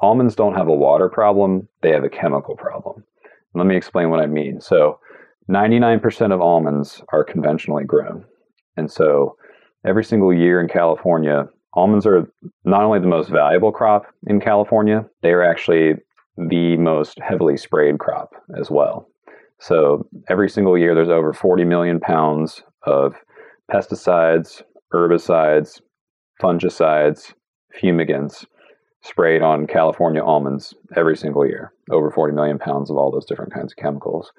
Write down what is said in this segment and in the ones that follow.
almonds don't have a water problem, they have a chemical problem. Let me explain what I mean. So, 99% of almonds are conventionally grown. And so, every single year in California, almonds are not only the most valuable crop in California, they are actually the most heavily sprayed crop as well. So, every single year, there's over 40 million pounds of pesticides, herbicides, fungicides, fumigants sprayed on California almonds every single year, over 40 million pounds of all those different kinds of chemicals.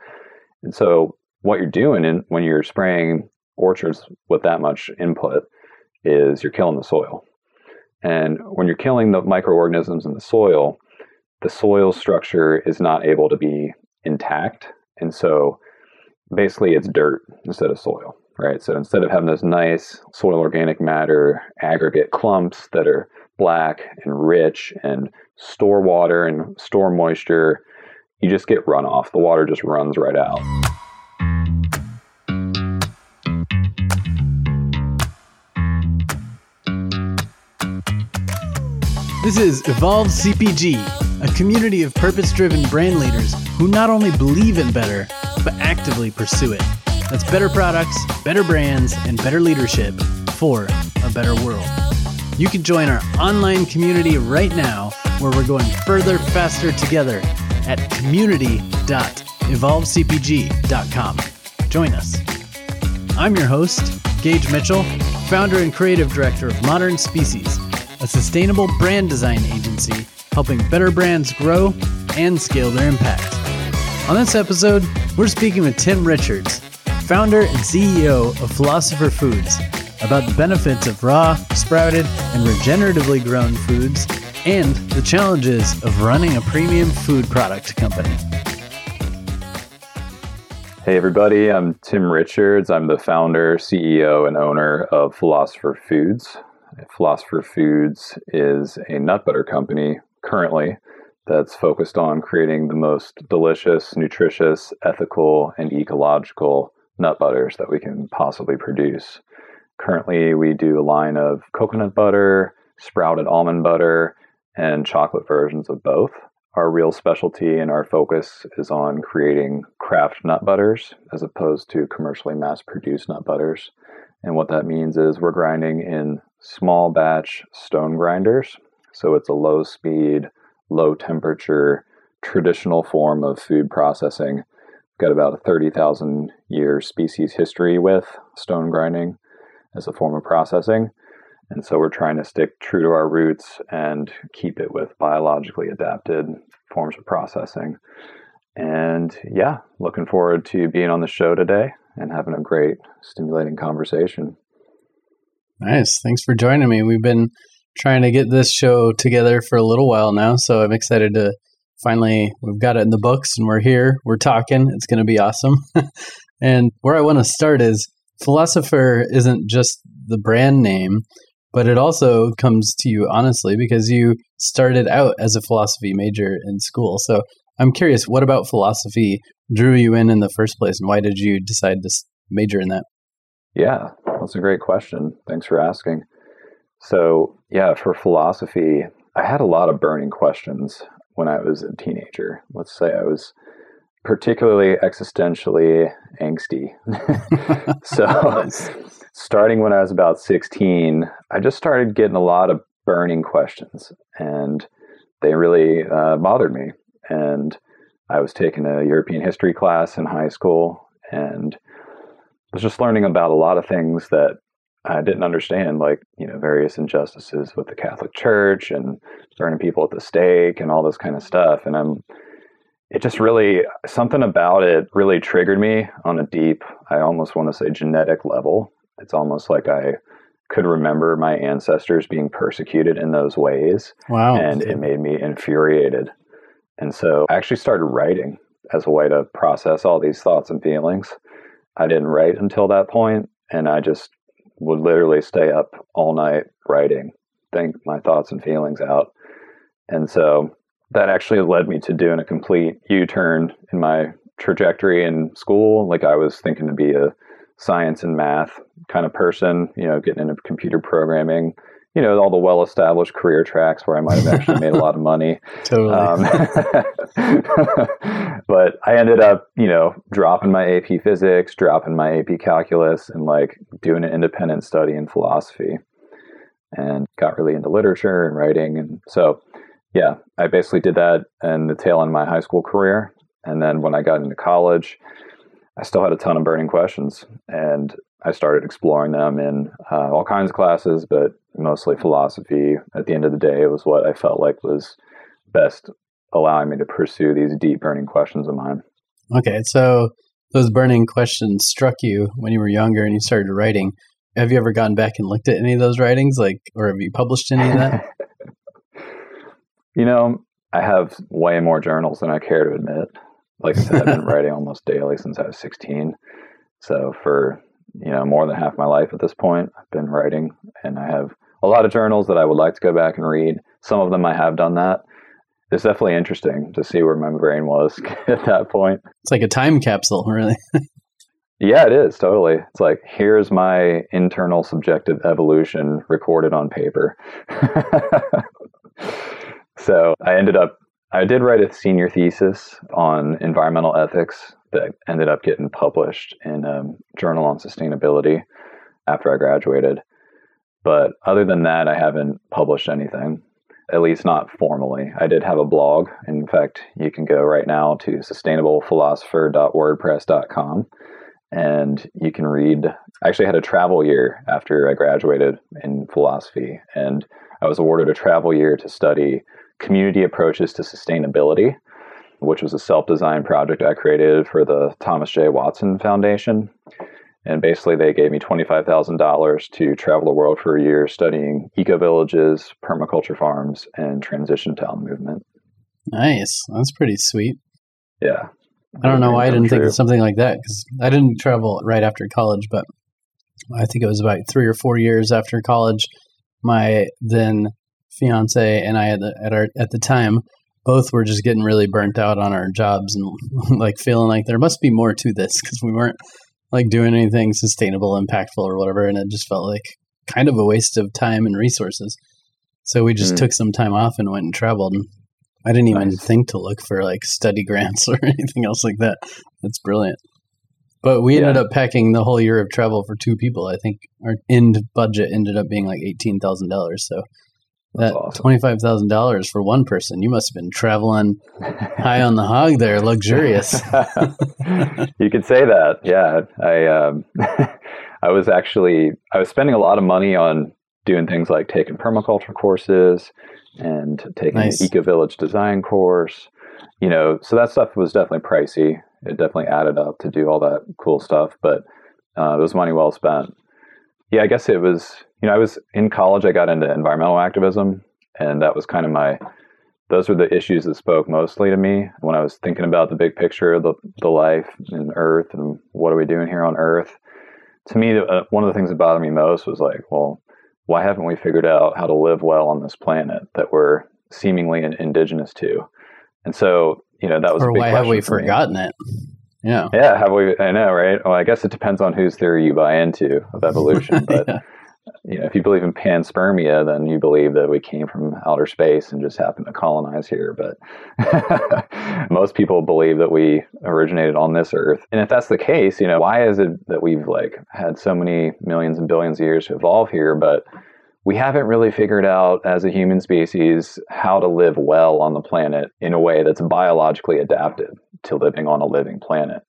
And so, what you're doing in, when you're spraying orchards with that much input is you're killing the soil. And when you're killing the microorganisms in the soil, the soil structure is not able to be intact. And so, basically, it's dirt instead of soil right? So instead of having those nice soil organic matter aggregate clumps that are black and rich and store water and store moisture, you just get runoff. The water just runs right out. This is Evolve CPG, a community of purpose driven brand leaders who not only believe in better, but actively pursue it. That's better products, better brands, and better leadership for a better world. You can join our online community right now where we're going further, faster together at community.evolvecpg.com. Join us. I'm your host, Gage Mitchell, founder and creative director of Modern Species, a sustainable brand design agency helping better brands grow and scale their impact. On this episode, we're speaking with Tim Richards, founder and CEO of Philosopher Foods, about the benefits of raw, sprouted, and regeneratively grown foods and the challenges of running a premium food product company. Hey, everybody, I'm Tim Richards. I'm the founder, CEO, and owner of Philosopher Foods. Philosopher Foods is a nut butter company currently that's focused on creating the most delicious, nutritious, ethical, and ecological nut butters that we can possibly produce. Currently, we do a line of coconut butter, sprouted almond butter, and chocolate versions of both. Our real specialty and our focus is on creating craft nut butters as opposed to commercially mass produced nut butters. And what that means is we're grinding in small batch stone grinders. So it's a low speed, low temperature, traditional form of food processing We've got about a 30,000 year species history with stone grinding as a form of processing. And so we're trying to stick true to our roots and keep it with biologically adapted forms of processing. And yeah, looking forward to being on the show today and having a great, stimulating conversation. Nice. Thanks for joining me. We've been trying to get this show together for a little while now, so I'm excited to finally we've got it in the books and we're here we're talking it's going to be awesome and where i want to start is philosopher isn't just the brand name but it also comes to you honestly because you started out as a philosophy major in school. So i'm curious what about philosophy drew you in in the first place and why did you decide to major in that? Yeah that's a great question. Thanks for asking. So yeah for philosophy i had a lot of burning questions when I was a teenager. Let's say I was particularly existentially angsty. so, starting when I was about 16, I just started getting a lot of burning questions, and they really uh, bothered me. And I was taking a European history class in high school and was just learning about a lot of things that I didn't understand, like, you know, various injustices with the Catholic Church and burning people at the stake and all this kind of stuff. And I'm, it just really, something about it really triggered me on a deep, I almost want to say genetic level. It's almost like I could remember my ancestors being persecuted in those ways. Wow. And it made me infuriated. And so I actually started writing as a way to process all these thoughts and feelings. I didn't write until that point, and I just would literally stay up all night writing, think my thoughts and feelings out. And so that actually led me to doing a complete U turn in my trajectory in school. Like I was thinking to be a science and math kind of person, you know, getting into computer programming, you know, all the well established career tracks where I might have actually made a lot of money. Totally. Um, but I ended up, you know, dropping my AP physics, dropping my AP calculus, and like doing an independent study in philosophy and got really into literature and writing. And so, yeah, I basically did that in the tail end of my high school career. And then when I got into college, I still had a ton of burning questions. And I started exploring them in uh, all kinds of classes, but mostly philosophy. At the end of the day, it was what I felt like was best allowing me to pursue these deep burning questions of mine. Okay, so those burning questions struck you when you were younger and you started writing. Have you ever gone back and looked at any of those writings, like, or have you published any of that? you know, I have way more journals than I care to admit. Like I said, I've been writing almost daily since I was 16. So for you know more than half my life at this point. I've been writing, and I have a lot of journals that I would like to go back and read. Some of them I have done that. It's definitely interesting to see where my brain was at that point. It's like a time capsule, really. yeah, it is totally. It's like here's my internal subjective evolution recorded on paper. So I ended up I did write a senior thesis on environmental ethics that ended up getting published in a journal on sustainability after I graduated. But other than that, I haven't published anything, at least not formally. I did have a blog. In fact, you can go right now to sustainablephilosopher.wordpress.com and you can read. I actually had a travel year after I graduated in philosophy, and I was awarded a travel year to study community approaches to sustainability which was a self designed project I created for the Thomas J. Watson Foundation. And basically, they gave me $25,000 to travel the world for a year studying eco villages, permaculture farms, and transition town movement. Nice. That's pretty sweet. Yeah. I don't know why I didn't true. think of something like that because I didn't travel right after college, but I think it was about three or four years after college. My then fiance and I at the, at, our, at the time both were just getting really burnt out on our jobs and like feeling like there must be more to this because we weren't like doing anything sustainable, impactful, or whatever. And it just felt like kind of a waste of time and resources. So we just mm. took some time off and went and traveled. And I didn't even nice. think to look for like study grants or anything else like that. That's brilliant. But we ended up packing the whole year of travel for two people. I think our end budget ended up being like eighteen thousand dollars. So that awesome. twenty five thousand dollars for one person. You must have been traveling high on the hog there, luxurious. you could say that. Yeah, I um, I was actually I was spending a lot of money on doing things like taking permaculture courses and taking nice. an eco village design course. You know, so that stuff was definitely pricey. It definitely added up to do all that cool stuff, but uh, it was money well spent. Yeah, I guess it was you know, I was in college, I got into environmental activism, and that was kind of my, those were the issues that spoke mostly to me when I was thinking about the big picture of the, the life and Earth and what are we doing here on Earth. To me, uh, one of the things that bothered me most was like, well, why haven't we figured out how to live well on this planet that we're seemingly indigenous to? And so, you know, that was or why have we for forgotten it? Yeah. Yeah. Have we? I know, right? Well, I guess it depends on whose theory you buy into of evolution, but. yeah you know, if you believe in panspermia, then you believe that we came from outer space and just happened to colonize here. But most people believe that we originated on this earth. And if that's the case, you know, why is it that we've like had so many millions and billions of years to evolve here, but we haven't really figured out as a human species how to live well on the planet in a way that's biologically adapted to living on a living planet.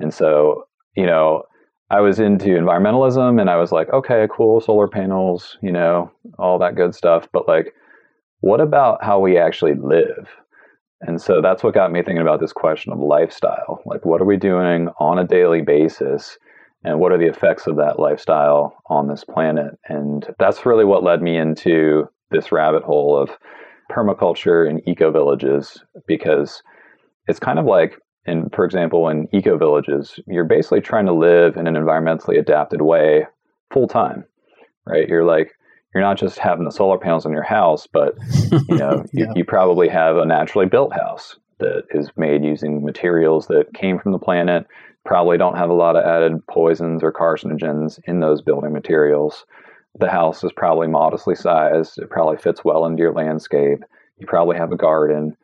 And so, you know, I was into environmentalism and I was like, okay, cool, solar panels, you know, all that good stuff. But like, what about how we actually live? And so that's what got me thinking about this question of lifestyle. Like, what are we doing on a daily basis? And what are the effects of that lifestyle on this planet? And that's really what led me into this rabbit hole of permaculture and eco villages because it's kind of like and for example, in eco villages, you're basically trying to live in an environmentally adapted way full time, right? You're like, you're not just having the solar panels on your house, but you know, yeah. you, you probably have a naturally built house that is made using materials that came from the planet. Probably don't have a lot of added poisons or carcinogens in those building materials. the house is probably modestly sized. It probably fits well into your landscape. You probably have a garden.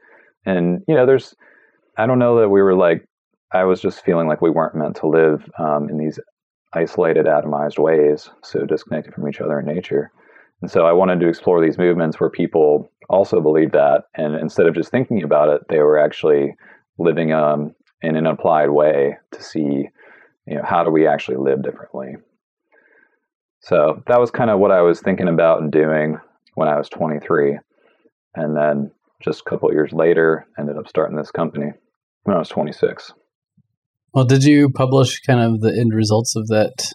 And, you know, there's, I don't know that we were like, I was just feeling like we weren't meant to live um, in these isolated, atomized ways, so disconnected from each other in nature. And so I wanted to explore these movements where people also believed that. And instead of just thinking about it, they were actually living um, in an applied way to see, you know, how do we actually live differently? So that was kind of what I was thinking about and doing when I was 23. And then just a couple years later, ended up starting this company when I was 26. Well, did you publish kind of the end results of that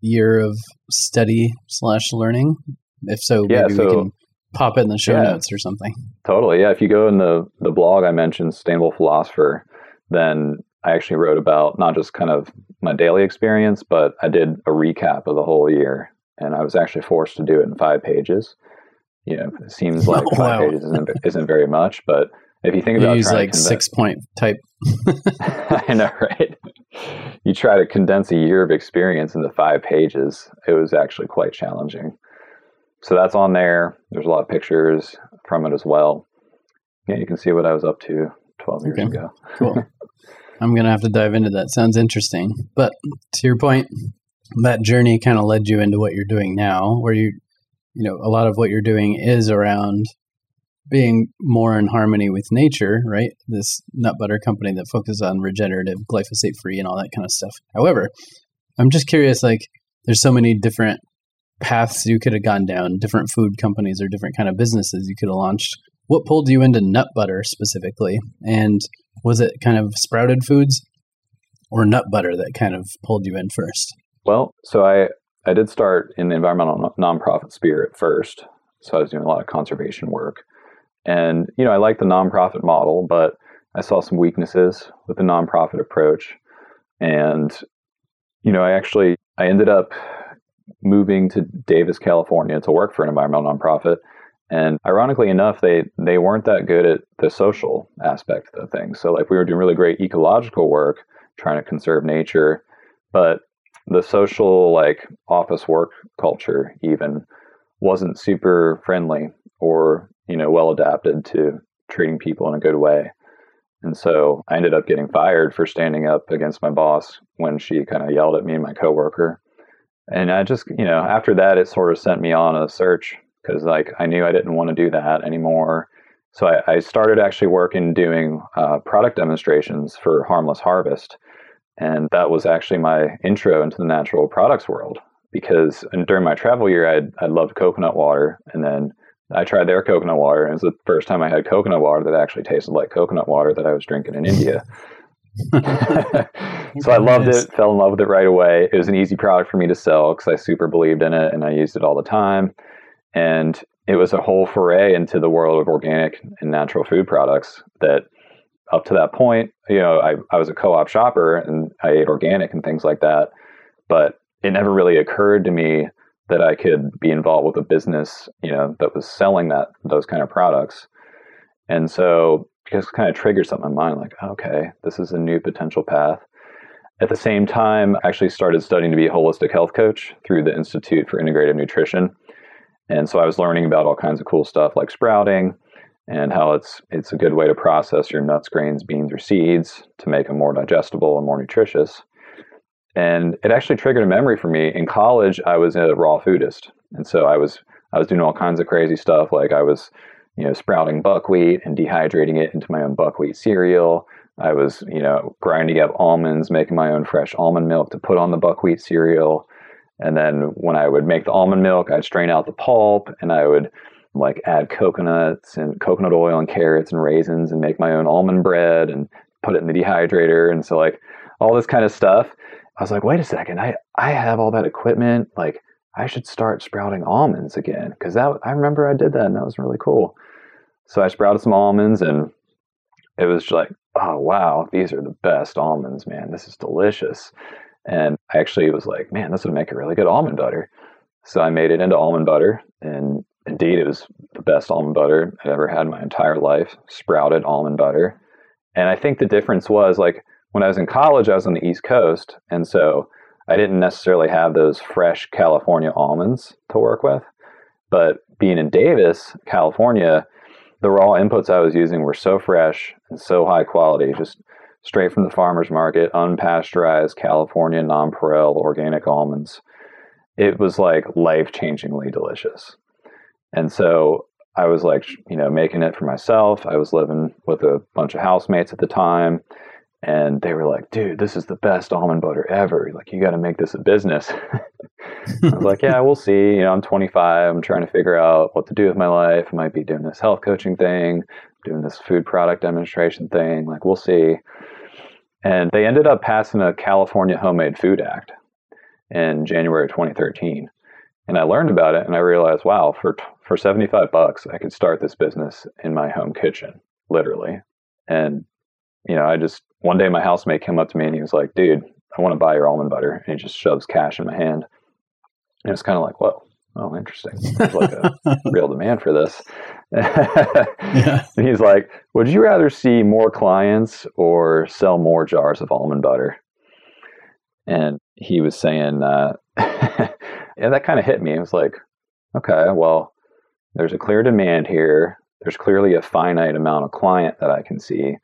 year of study slash learning? If so, maybe yeah, so, we can pop it in the show yeah, notes or something. Totally. Yeah. If you go in the, the blog I mentioned, Sustainable Philosopher, then I actually wrote about not just kind of my daily experience, but I did a recap of the whole year. And I was actually forced to do it in five pages. You know, it seems like oh, five wow. pages isn't, isn't very much, but if you think about use like condense, six point type, I know, right? You try to condense a year of experience into five pages. It was actually quite challenging. So that's on there. There's a lot of pictures from it as well. Yeah, you can see what I was up to 12 years okay. ago. cool. I'm going to have to dive into that. Sounds interesting. But to your point, that journey kind of led you into what you're doing now, where you, you know, a lot of what you're doing is around being more in harmony with nature, right? This nut butter company that focuses on regenerative, glyphosate free, and all that kind of stuff. However, I'm just curious like, there's so many different paths you could have gone down, different food companies or different kind of businesses you could have launched. What pulled you into nut butter specifically? And was it kind of sprouted foods or nut butter that kind of pulled you in first? Well, so I, I did start in the environmental nonprofit spirit first. So I was doing a lot of conservation work. And, you know, I like the nonprofit model, but I saw some weaknesses with the nonprofit approach. And, you know, I actually, I ended up moving to Davis, California to work for an environmental nonprofit. And ironically enough, they, they weren't that good at the social aspect of things. So like we were doing really great ecological work, trying to conserve nature, but the social like office work culture even wasn't super friendly or you know well adapted to treating people in a good way. And so I ended up getting fired for standing up against my boss when she kind of yelled at me and my coworker and I just, you know, after that, it sort of sent me on a search because, like, I knew I didn't want to do that anymore. So I, I started actually working doing uh, product demonstrations for Harmless Harvest. And that was actually my intro into the natural products world because during my travel year, I'd, I loved coconut water. And then I tried their coconut water. And it was the first time I had coconut water that actually tasted like coconut water that I was drinking in India. so I loved it, fell in love with it right away. It was an easy product for me to sell because I super believed in it and I used it all the time. And it was a whole foray into the world of organic and natural food products that up to that point, you know, I, I was a co-op shopper and I ate organic and things like that. But it never really occurred to me that I could be involved with a business, you know, that was selling that those kind of products. And so just kind of triggered something in my mind like, okay, this is a new potential path. At the same time, I actually started studying to be a holistic health coach through the Institute for Integrative Nutrition. And so I was learning about all kinds of cool stuff like sprouting and how it's it's a good way to process your nuts, grains, beans, or seeds to make them more digestible and more nutritious. And it actually triggered a memory for me. In college, I was a raw foodist. And so I was I was doing all kinds of crazy stuff. Like I was you know, sprouting buckwheat and dehydrating it into my own buckwheat cereal. I was, you know, grinding up almonds, making my own fresh almond milk to put on the buckwheat cereal. And then when I would make the almond milk, I'd strain out the pulp and I would like add coconuts and coconut oil and carrots and raisins and make my own almond bread and put it in the dehydrator. And so like all this kind of stuff. I was like, wait a second, I, I have all that equipment. Like I should start sprouting almonds again. Cause that I remember I did that and that was really cool. So I sprouted some almonds and it was like, oh, wow, these are the best almonds, man. This is delicious. And I actually was like, man, this would make a really good almond butter. So I made it into almond butter. And indeed, it was the best almond butter I'd ever had in my entire life sprouted almond butter. And I think the difference was like when I was in college, I was on the East Coast. And so I didn't necessarily have those fresh California almonds to work with. But being in Davis, California, the raw inputs I was using were so fresh and so high quality, just straight from the farmer's market, unpasteurized California nonpareil organic almonds. It was like life changingly delicious. And so I was like, you know, making it for myself. I was living with a bunch of housemates at the time. And they were like, dude, this is the best almond butter ever. Like, you got to make this a business. I was like, yeah, we'll see. You know, I'm 25. I'm trying to figure out what to do with my life. I might be doing this health coaching thing, doing this food product demonstration thing. Like, we'll see. And they ended up passing a California Homemade Food Act in January 2013. And I learned about it and I realized, wow, for, for 75 bucks, I could start this business in my home kitchen, literally. And, you know, I just, one day my housemate came up to me and he was like, dude, I want to buy your almond butter. And he just shoves cash in my hand. And it's kind of like, whoa, oh, interesting. There's like a real demand for this. yeah. And he's like, would you rather see more clients or sell more jars of almond butter? And he was saying, uh, and that kind of hit me. It was like, okay, well, there's a clear demand here. There's clearly a finite amount of client that I can see,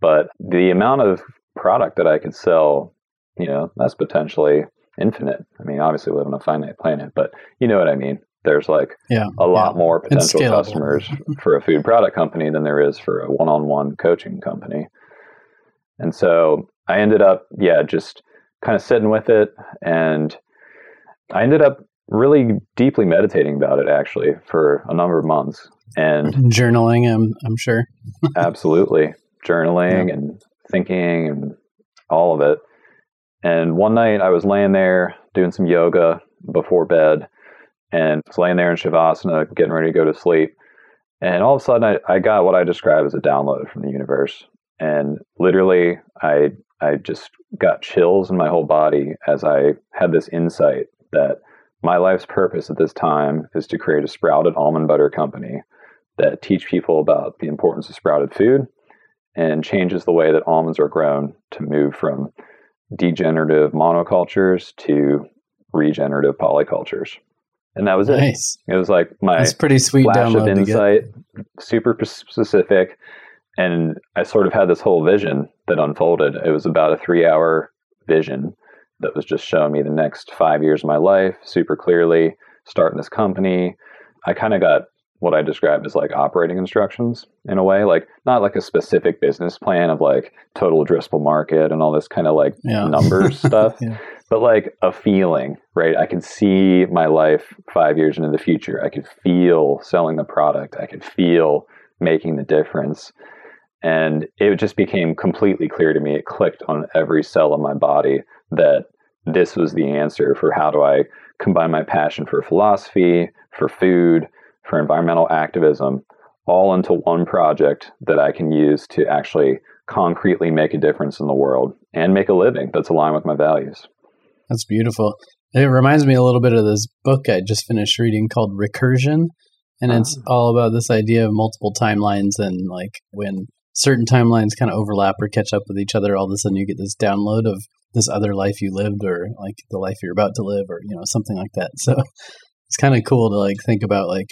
but the amount of product that I could sell, you know, that's potentially infinite. I mean, obviously we live on a finite planet, but you know what I mean. There's like yeah, a lot yeah. more potential customers for a food product company than there is for a one-on-one coaching company. And so I ended up, yeah, just kind of sitting with it, and I ended up really deeply meditating about it actually for a number of months and journaling. I'm I'm sure. absolutely, journaling yeah. and thinking and all of it. And one night I was laying there doing some yoga before bed and was laying there in Shavasana, getting ready to go to sleep. And all of a sudden I, I got what I describe as a download from the universe. And literally I I just got chills in my whole body as I had this insight that my life's purpose at this time is to create a sprouted almond butter company that teach people about the importance of sprouted food and changes the way that almonds are grown to move from degenerative monocultures to regenerative polycultures. And that was nice. it. It was like my That's pretty sweet flash of insight, super specific. And I sort of had this whole vision that unfolded. It was about a three hour vision that was just showing me the next five years of my life super clearly, starting this company. I kind of got what I described as like operating instructions in a way, like not like a specific business plan of like total addressable market and all this kind of like yeah. numbers stuff, yeah. but like a feeling, right? I can see my life five years into the future. I could feel selling the product. I could feel making the difference. And it just became completely clear to me. It clicked on every cell of my body that this was the answer for how do I combine my passion for philosophy, for food, for environmental activism all into one project that I can use to actually concretely make a difference in the world and make a living that's aligned with my values. That's beautiful. It reminds me a little bit of this book I just finished reading called Recursion. And it's uh-huh. all about this idea of multiple timelines and like when certain timelines kind of overlap or catch up with each other, all of a sudden you get this download of this other life you lived or like the life you're about to live or, you know, something like that. So it's kind of cool to like think about like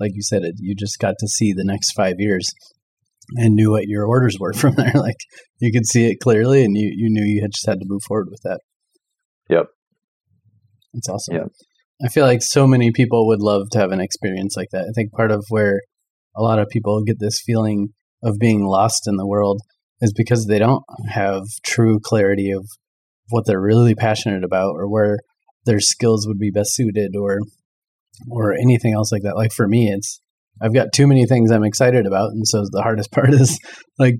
like you said, it you just got to see the next five years and knew what your orders were from there. Like you could see it clearly, and you you knew you had just had to move forward with that. Yep, that's awesome. Yep. I feel like so many people would love to have an experience like that. I think part of where a lot of people get this feeling of being lost in the world is because they don't have true clarity of what they're really passionate about or where their skills would be best suited or or anything else like that. Like for me, it's I've got too many things I'm excited about, and so the hardest part is like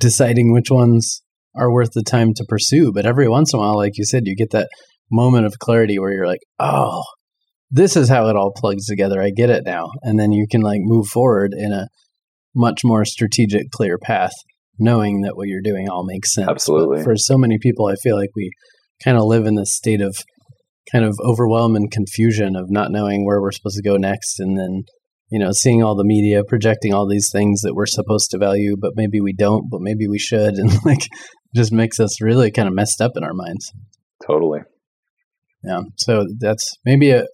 deciding which ones are worth the time to pursue. But every once in a while, like you said, you get that moment of clarity where you're like, oh, this is how it all plugs together. I get it now, and then you can like move forward in a much more strategic, clear path, knowing that what you're doing all makes sense. Absolutely. But for so many people, I feel like we kind of live in this state of kind of overwhelm and confusion of not knowing where we're supposed to go next and then you know seeing all the media projecting all these things that we're supposed to value but maybe we don't but maybe we should and like just makes us really kind of messed up in our minds totally Yeah. So that's maybe a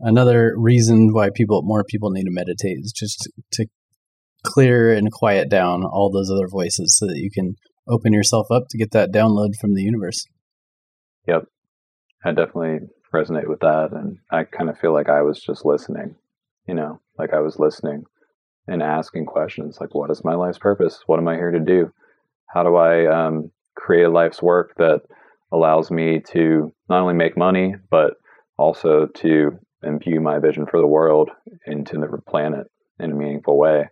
another reason why people more people need to meditate is just to, to clear and quiet down all those other voices so that you can open yourself up to get that download from the universe. Yep. I definitely resonate with that and I kind of feel like I was just listening, you know, like I was listening and asking questions like what is my life's purpose? What am I here to do? How do I um, create a life's work that allows me to not only make money but also to imbue my vision for the world into the planet in a meaningful way.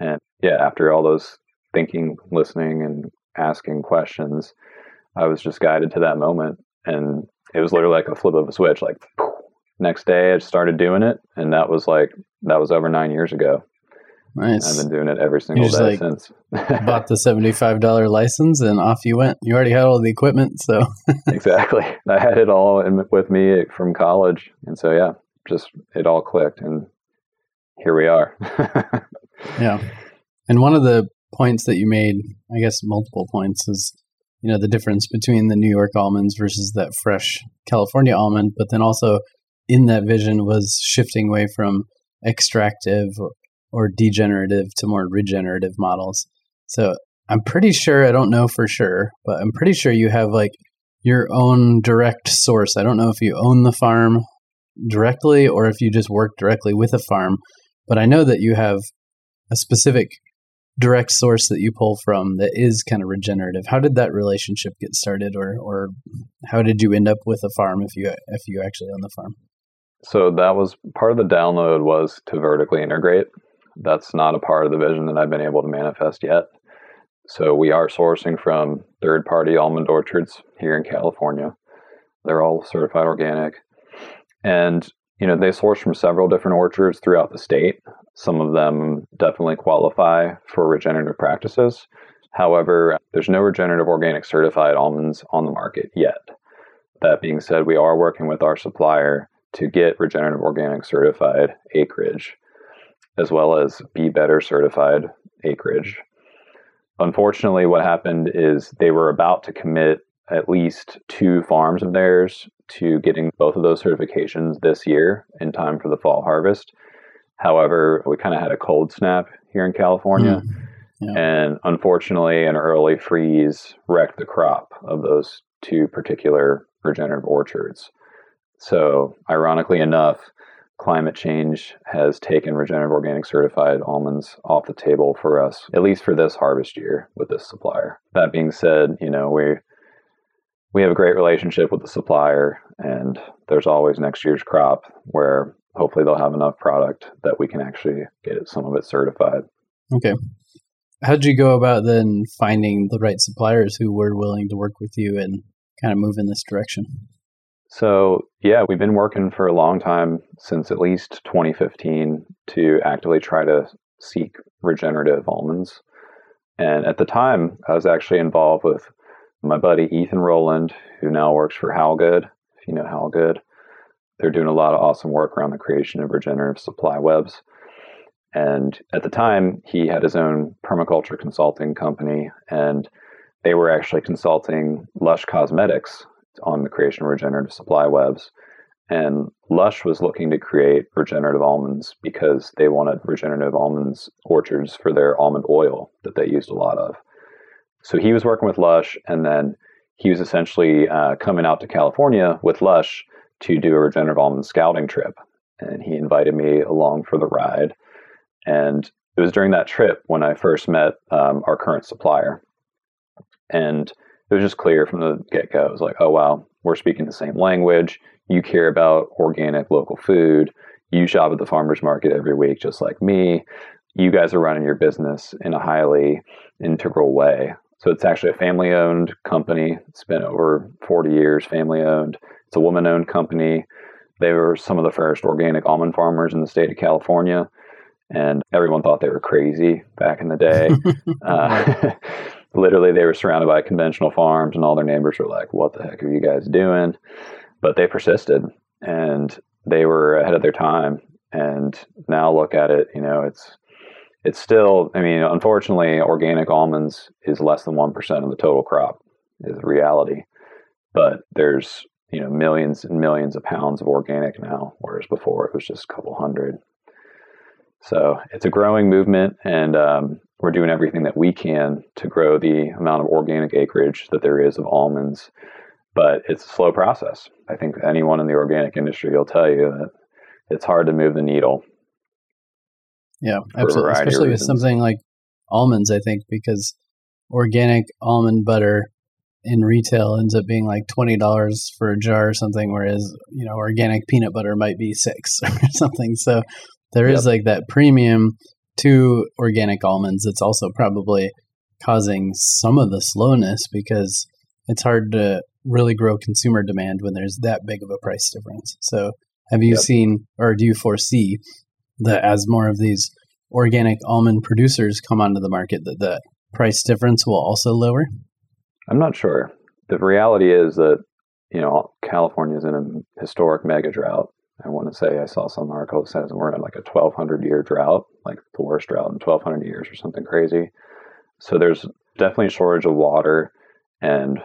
And yeah, after all those thinking, listening, and asking questions, I was just guided to that moment. And it was literally like a flip of a switch. Like, next day, I started doing it. And that was like, that was over nine years ago. Nice. I've been doing it every single day like since. bought the seventy-five dollar license and off you went. You already had all the equipment, so exactly. I had it all in, with me from college, and so yeah, just it all clicked, and here we are. yeah, and one of the points that you made, I guess multiple points, is you know the difference between the New York almonds versus that fresh California almond, but then also in that vision was shifting away from extractive or degenerative to more regenerative models. So I'm pretty sure, I don't know for sure, but I'm pretty sure you have like your own direct source. I don't know if you own the farm directly or if you just work directly with a farm, but I know that you have a specific direct source that you pull from that is kind of regenerative. How did that relationship get started or or how did you end up with a farm if you if you actually own the farm? So that was part of the download was to vertically integrate that's not a part of the vision that I've been able to manifest yet. So we are sourcing from third party almond orchards here in California. They're all certified organic. And, you know, they source from several different orchards throughout the state. Some of them definitely qualify for regenerative practices. However, there's no regenerative organic certified almonds on the market yet. That being said, we are working with our supplier to get regenerative organic certified acreage as well as Bee Better certified acreage. Unfortunately, what happened is they were about to commit at least two farms of theirs to getting both of those certifications this year in time for the fall harvest. However, we kind of had a cold snap here in California. Mm. Yeah. And unfortunately, an early freeze wrecked the crop of those two particular regenerative orchards. So, ironically enough, climate change has taken regenerative organic certified almonds off the table for us, at least for this harvest year with this supplier. That being said, you know, we we have a great relationship with the supplier and there's always next year's crop where hopefully they'll have enough product that we can actually get some of it certified. Okay. How'd you go about then finding the right suppliers who were willing to work with you and kind of move in this direction? So, yeah, we've been working for a long time since at least 2015 to actively try to seek regenerative almonds. And at the time, I was actually involved with my buddy Ethan Roland, who now works for Howgood. If you know Howgood, they're doing a lot of awesome work around the creation of regenerative supply webs. And at the time, he had his own permaculture consulting company, and they were actually consulting Lush Cosmetics, on the creation of regenerative supply webs. And Lush was looking to create regenerative almonds because they wanted regenerative almonds orchards for their almond oil that they used a lot of. So he was working with Lush, and then he was essentially uh, coming out to California with Lush to do a regenerative almond scouting trip. And he invited me along for the ride. And it was during that trip when I first met um, our current supplier. And it was just clear from the get go. It was like, oh wow, we're speaking the same language. You care about organic local food. You shop at the farmers market every week, just like me. You guys are running your business in a highly integral way. So it's actually a family owned company. It's been over 40 years family owned. It's a woman owned company. They were some of the first organic almond farmers in the state of California. And everyone thought they were crazy back in the day. uh, literally they were surrounded by conventional farms and all their neighbors were like what the heck are you guys doing but they persisted and they were ahead of their time and now look at it you know it's it's still i mean unfortunately organic almonds is less than 1% of the total crop is reality but there's you know millions and millions of pounds of organic now, whereas before it was just a couple hundred. So it's a growing movement, and um, we're doing everything that we can to grow the amount of organic acreage that there is of almonds. But it's a slow process. I think anyone in the organic industry will tell you that it's hard to move the needle. Yeah, absolutely. Especially with something like almonds, I think, because organic almond butter in retail ends up being like twenty dollars for a jar or something, whereas you know organic peanut butter might be six or something. So there yep. is like that premium to organic almonds. It's also probably causing some of the slowness because it's hard to really grow consumer demand when there's that big of a price difference. So have you yep. seen or do you foresee that as more of these organic almond producers come onto the market that the price difference will also lower? I'm not sure. The reality is that you know California is in a historic mega drought. I want to say I saw some article that says we're in like a 1200 year drought, like the worst drought in 1200 years or something crazy. So there's definitely a shortage of water, and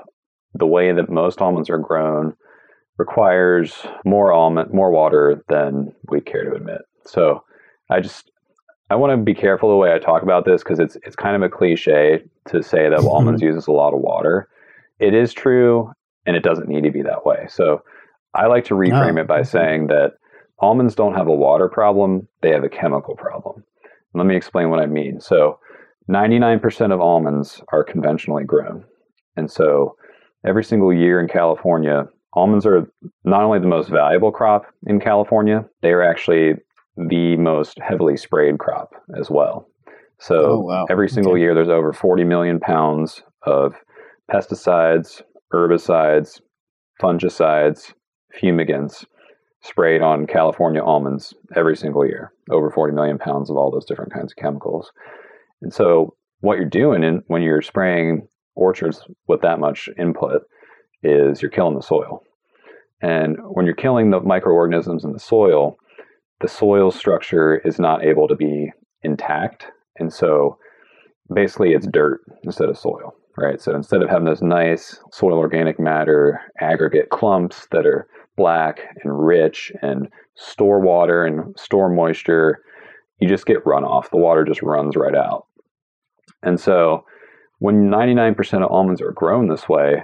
the way that most almonds are grown requires more almond, more water than we care to admit. So I just I want to be careful the way I talk about this because it's it's kind of a cliche to say that mm-hmm. almonds uses a lot of water. It is true, and it doesn't need to be that way. So I like to ah, reframe oh, it by saying that almonds don't have a water problem; they have a chemical problem. Let me explain what I mean. So, 99% of almonds are conventionally grown, and so every single year in California, almonds are not only the most valuable crop in California, they are actually the most heavily sprayed crop as well. So oh, wow. every single okay. year, there's over 40 million pounds of pesticides, herbicides, fungicides, fumigants sprayed on California almonds every single year. Over 40 million pounds of all those different kinds of chemicals. And so what you're doing in, when you're spraying orchards with that much input is you're killing the soil. And when you're killing the microorganisms in the soil, the soil structure is not able to be intact. And so basically it's dirt instead of soil, right? So instead of having those nice soil organic matter aggregate clumps that are black and rich and store water and store moisture, you just get runoff. The water just runs right out. And so when 99% of almonds are grown this way,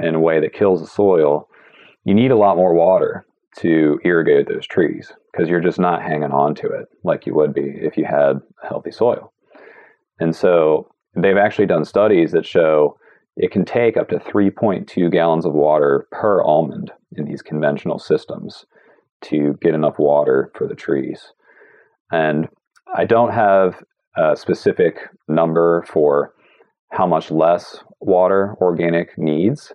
in a way that kills the soil, you need a lot more water to irrigate those trees because you're just not hanging on to it like you would be if you had healthy soil. And so they've actually done studies that show it can take up to 3.2 gallons of water per almond in these conventional systems to get enough water for the trees. And I don't have a specific number for how much less water organic needs,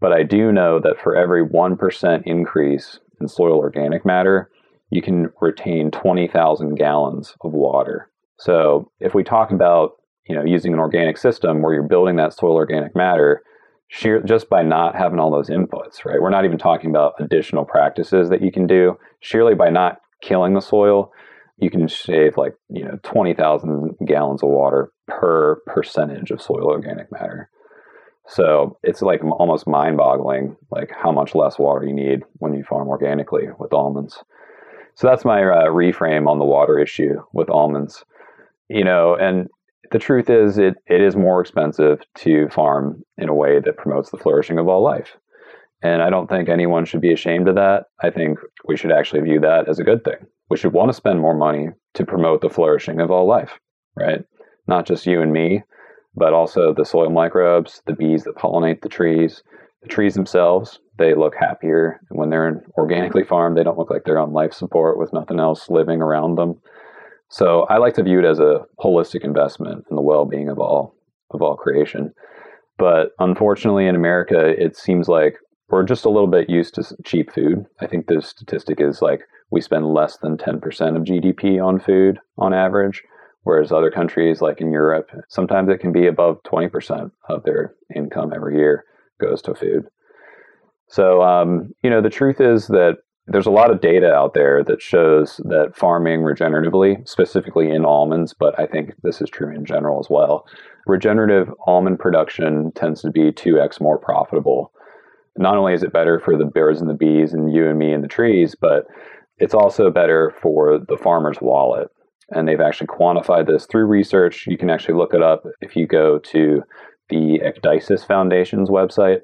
but I do know that for every 1% increase in soil organic matter, you can retain 20,000 gallons of water. So if we talk about you know using an organic system where you're building that soil organic matter, sheer, just by not having all those inputs, right? We're not even talking about additional practices that you can do. Sheerly by not killing the soil, you can save like you know 20,000 gallons of water per percentage of soil organic matter. So it's like almost mind-boggling, like how much less water you need when you farm organically with almonds. So that's my uh, reframe on the water issue with almonds. You know, and the truth is, it, it is more expensive to farm in a way that promotes the flourishing of all life. And I don't think anyone should be ashamed of that. I think we should actually view that as a good thing. We should want to spend more money to promote the flourishing of all life, right? Not just you and me, but also the soil microbes, the bees that pollinate the trees, the trees themselves, they look happier when they're organically farmed. They don't look like they're on life support with nothing else living around them. So I like to view it as a holistic investment in the well-being of all of all creation. But unfortunately, in America, it seems like we're just a little bit used to cheap food. I think the statistic is like we spend less than 10% of GDP on food on average, whereas other countries like in Europe, sometimes it can be above 20% of their income every year goes to food. So, um, you know, the truth is that there's a lot of data out there that shows that farming regeneratively, specifically in almonds, but I think this is true in general as well, regenerative almond production tends to be 2x more profitable not only is it better for the birds and the bees and you and me and the trees, but it's also better for the farmer's wallet. And they've actually quantified this through research. You can actually look it up if you go to the Ecdysis Foundation's website.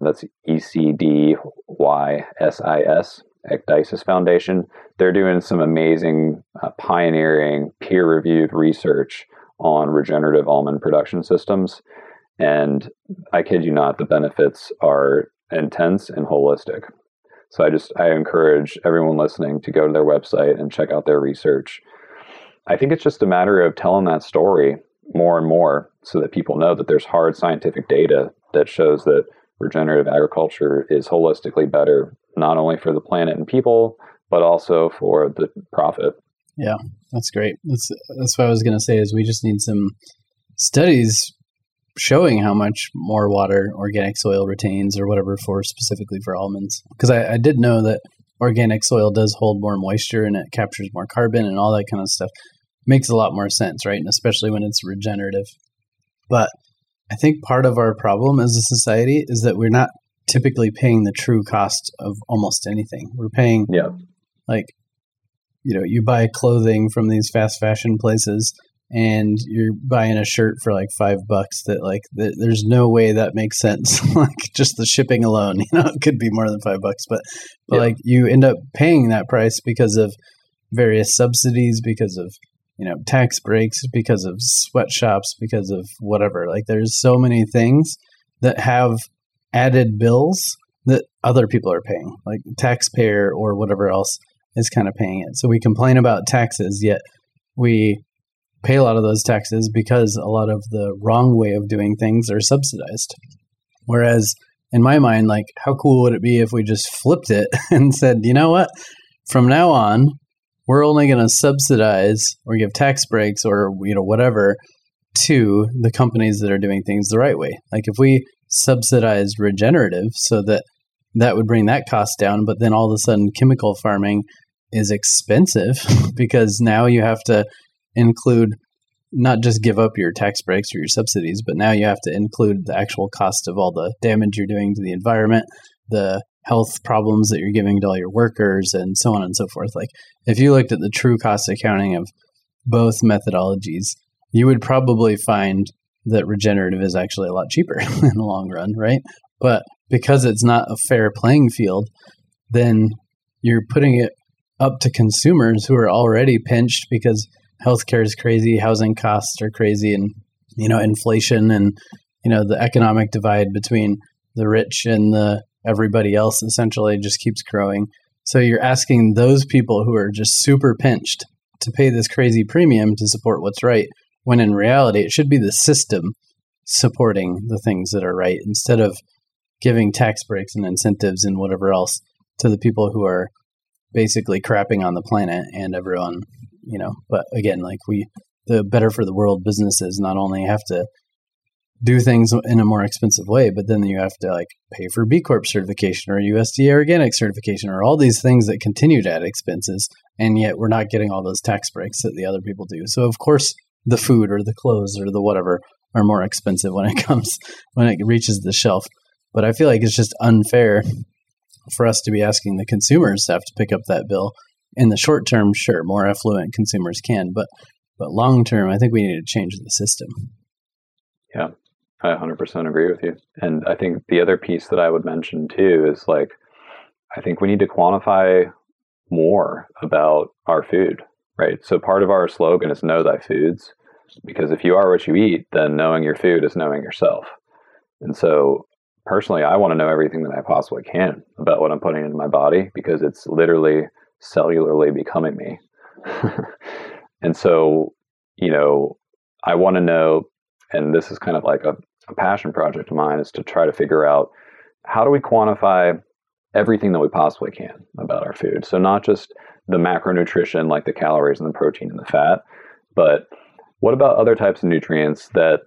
That's E C D Y S I S, Ecdysis Foundation. They're doing some amazing, uh, pioneering, peer reviewed research on regenerative almond production systems. And I kid you not, the benefits are intense and holistic. So I just I encourage everyone listening to go to their website and check out their research. I think it's just a matter of telling that story more and more so that people know that there's hard scientific data that shows that regenerative agriculture is holistically better not only for the planet and people but also for the profit. Yeah, that's great. That's that's what I was going to say is we just need some studies showing how much more water organic soil retains or whatever for specifically for almonds. Because I, I did know that organic soil does hold more moisture and it captures more carbon and all that kind of stuff. Makes a lot more sense, right? And especially when it's regenerative. But I think part of our problem as a society is that we're not typically paying the true cost of almost anything. We're paying, yeah, like, you know, you buy clothing from these fast fashion places and you're buying a shirt for like five bucks that like th- there's no way that makes sense. Like just the shipping alone you know it could be more than five bucks but but yeah. like you end up paying that price because of various subsidies because of you know tax breaks because of sweatshops because of whatever. Like there's so many things that have added bills that other people are paying like taxpayer or whatever else is kind of paying it. So we complain about taxes yet we pay a lot of those taxes because a lot of the wrong way of doing things are subsidized. Whereas in my mind, like how cool would it be if we just flipped it and said, you know what? From now on, we're only going to subsidize or give tax breaks or you know whatever to the companies that are doing things the right way. Like if we subsidized regenerative so that that would bring that cost down, but then all of a sudden chemical farming is expensive because now you have to include not just give up your tax breaks or your subsidies, but now you have to include the actual cost of all the damage you're doing to the environment, the health problems that you're giving to all your workers, and so on and so forth. Like, if you looked at the true cost accounting of both methodologies, you would probably find that regenerative is actually a lot cheaper in the long run, right? But because it's not a fair playing field, then you're putting it up to consumers who are already pinched because healthcare is crazy, housing costs are crazy, and you know inflation and you know the economic divide between the rich and the everybody else essentially just keeps growing. So you're asking those people who are just super pinched to pay this crazy premium to support what's right, when in reality it should be the system supporting the things that are right instead of giving tax breaks and incentives and whatever else to the people who are basically crapping on the planet and everyone you know, but again, like we, the better for the world businesses not only have to do things in a more expensive way, but then you have to like pay for B Corp certification or USDA organic certification or all these things that continue to add expenses. And yet we're not getting all those tax breaks that the other people do. So of course the food or the clothes or the whatever are more expensive when it comes when it reaches the shelf. But I feel like it's just unfair for us to be asking the consumers to have to pick up that bill in the short term, sure, more affluent consumers can, but but long term, I think we need to change the system. Yeah, I 100% agree with you. And I think the other piece that I would mention too is like, I think we need to quantify more about our food, right? So part of our slogan is know thy foods, because if you are what you eat, then knowing your food is knowing yourself. And so personally, I want to know everything that I possibly can about what I'm putting into my body because it's literally cellularly becoming me. and so, you know, I want to know, and this is kind of like a, a passion project of mine, is to try to figure out how do we quantify everything that we possibly can about our food. So not just the macronutrition like the calories and the protein and the fat, but what about other types of nutrients that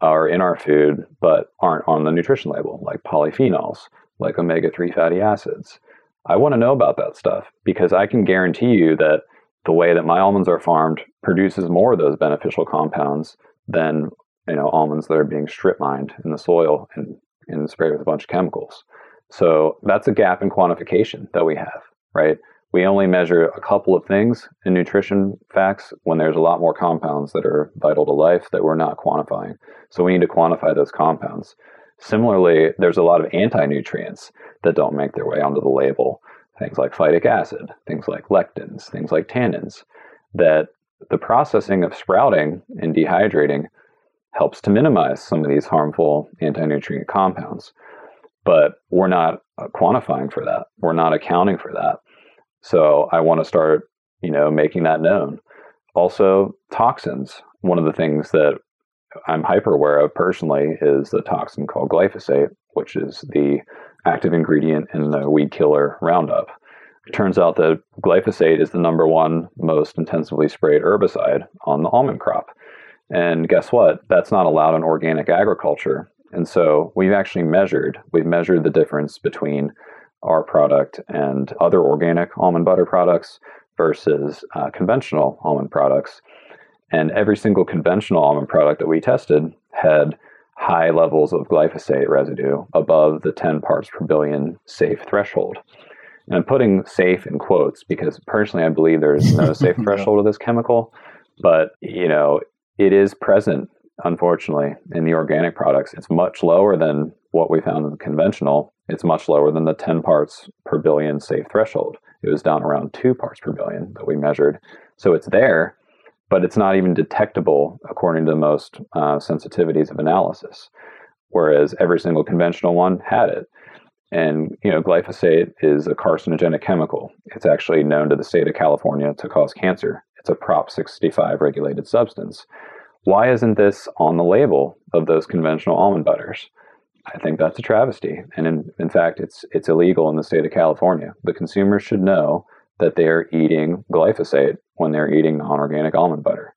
are in our food but aren't on the nutrition label, like polyphenols, like omega 3 fatty acids, I want to know about that stuff because I can guarantee you that the way that my almonds are farmed produces more of those beneficial compounds than you know almonds that are being strip mined in the soil and, and sprayed with a bunch of chemicals. So that's a gap in quantification that we have, right? We only measure a couple of things in nutrition facts when there's a lot more compounds that are vital to life that we're not quantifying. So we need to quantify those compounds. Similarly, there's a lot of anti nutrients that don't make their way onto the label. Things like phytic acid, things like lectins, things like tannins, that the processing of sprouting and dehydrating helps to minimize some of these harmful anti nutrient compounds. But we're not quantifying for that. We're not accounting for that. So I want to start, you know, making that known. Also, toxins. One of the things that I'm hyper aware of personally is the toxin called glyphosate, which is the active ingredient in the weed killer Roundup. It turns out that glyphosate is the number one most intensively sprayed herbicide on the almond crop. And guess what? That's not allowed in organic agriculture. And so we've actually measured, we've measured the difference between our product and other organic almond butter products versus uh, conventional almond products. And every single conventional almond product that we tested had high levels of glyphosate residue above the 10 parts per billion safe threshold. And I'm putting safe in quotes because personally I believe there's no safe threshold of this chemical, but you know, it is present unfortunately in the organic products. It's much lower than what we found in the conventional. It's much lower than the 10 parts per billion safe threshold. It was down around 2 parts per billion that we measured. So it's there, but it's not even detectable according to the most uh, sensitivities of analysis. Whereas every single conventional one had it. And you know, glyphosate is a carcinogenic chemical. It's actually known to the state of California to cause cancer. It's a Prop 65 regulated substance. Why isn't this on the label of those conventional almond butters? I think that's a travesty. And in, in fact, it's it's illegal in the state of California. The consumers should know that they're eating glyphosate when they're eating non-organic almond butter.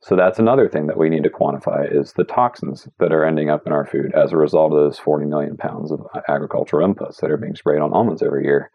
So that's another thing that we need to quantify is the toxins that are ending up in our food as a result of those 40 million pounds of agricultural inputs that are being sprayed on almonds every year.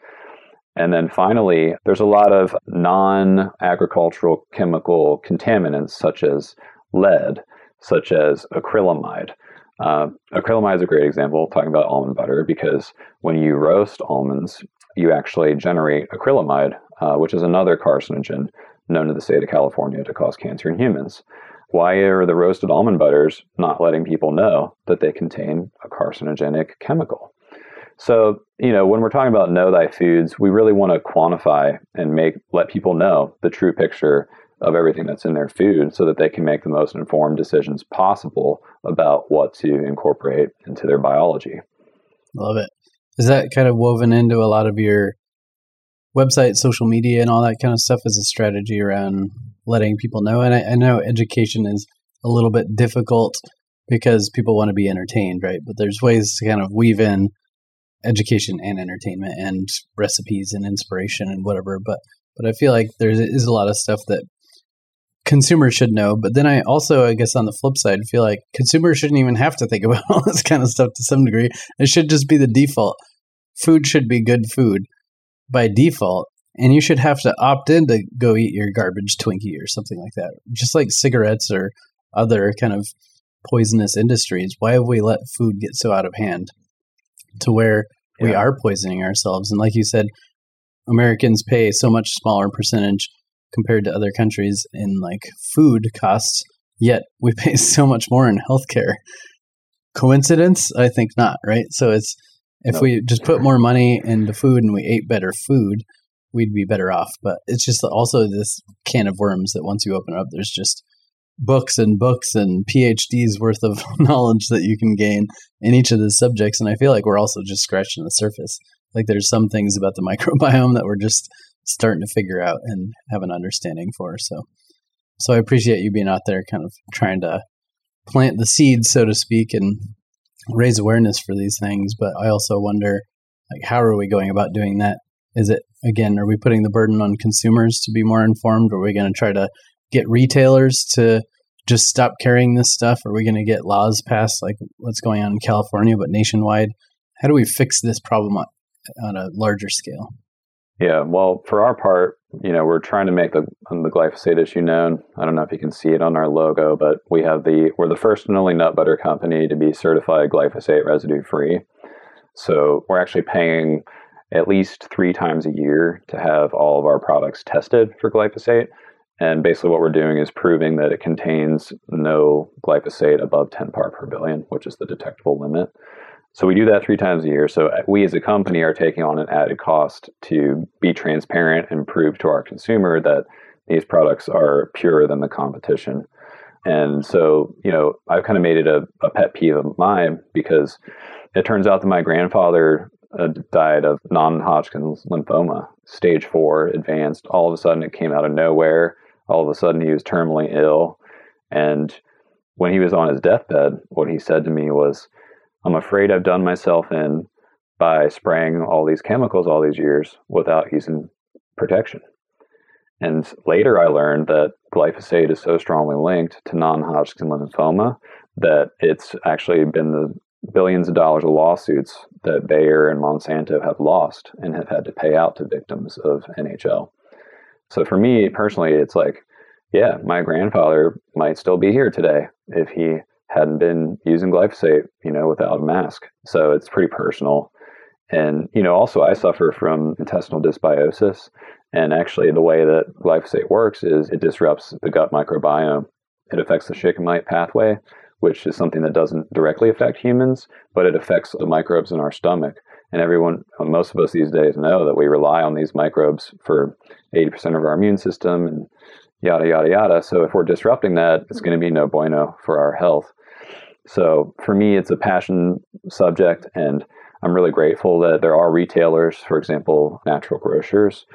And then finally, there's a lot of non agricultural chemical contaminants such as lead, such as acrylamide. Uh, acrylamide is a great example talking about almond butter because when you roast almonds, you actually generate acrylamide, uh, which is another carcinogen known to the state of California to cause cancer in humans. Why are the roasted almond butters not letting people know that they contain a carcinogenic chemical? So, you know, when we're talking about know thy foods, we really want to quantify and make let people know the true picture of everything that's in their food so that they can make the most informed decisions possible about what to incorporate into their biology. Love it. Is that kind of woven into a lot of your website, social media, and all that kind of stuff as a strategy around letting people know? And I, I know education is a little bit difficult because people want to be entertained, right? But there's ways to kind of weave in education and entertainment and recipes and inspiration and whatever. But but I feel like there is a lot of stuff that consumers should know. But then I also, I guess, on the flip side, feel like consumers shouldn't even have to think about all this kind of stuff to some degree. It should just be the default. Food should be good food by default. And you should have to opt in to go eat your garbage Twinkie or something like that. Just like cigarettes or other kind of poisonous industries. Why have we let food get so out of hand to where yeah. we are poisoning ourselves? And like you said, Americans pay so much smaller percentage compared to other countries in like food costs, yet we pay so much more in healthcare. Coincidence? I think not, right? So it's if we just put more money into food and we ate better food, we'd be better off. But it's just also this can of worms that once you open it up, there's just books and books and PhDs worth of knowledge that you can gain in each of the subjects. And I feel like we're also just scratching the surface. Like there's some things about the microbiome that we're just starting to figure out and have an understanding for. So, so I appreciate you being out there, kind of trying to plant the seeds, so to speak, and raise awareness for these things. But I also wonder, like, how are we going about doing that? Is it again, are we putting the burden on consumers to be more informed? Or are we going to try to get retailers to just stop carrying this stuff? Are we going to get laws passed like what's going on in California, but nationwide? How do we fix this problem on a larger scale? Yeah, well, for our part, you know, we're trying to make the the glyphosate issue known. I don't know if you can see it on our logo, but we have the we're the first and only nut butter company to be certified glyphosate residue free. So we're actually paying at least three times a year to have all of our products tested for glyphosate. And basically, what we're doing is proving that it contains no glyphosate above 10 part per billion, which is the detectable limit. So we do that three times a year. So uh, we as a company are taking on an added cost to be transparent and prove to our consumer that these products are purer than the competition. And so, you know, I've kind of made it a, a pet peeve of mine because it turns out that my grandfather uh, died of non Hodgkin's lymphoma, stage four, advanced. All of a sudden, it came out of nowhere. All of a sudden, he was terminally ill. And when he was on his deathbed, what he said to me was, I'm afraid I've done myself in by spraying all these chemicals all these years without using protection. And later I learned that glyphosate is so strongly linked to non Hodgkin lymphoma that it's actually been the billions of dollars of lawsuits that Bayer and Monsanto have lost and have had to pay out to victims of NHL. So for me personally, it's like, yeah, my grandfather might still be here today if he hadn't been using glyphosate, you know, without a mask. So it's pretty personal. And, you know, also I suffer from intestinal dysbiosis. And actually, the way that glyphosate works is it disrupts the gut microbiome. It affects the shikimate pathway, which is something that doesn't directly affect humans, but it affects the microbes in our stomach. And everyone, most of us these days know that we rely on these microbes for 80% of our immune system and yada, yada, yada. So if we're disrupting that, it's going to be no bueno for our health. So for me, it's a passion subject, and I'm really grateful that there are retailers, for example, natural grocers.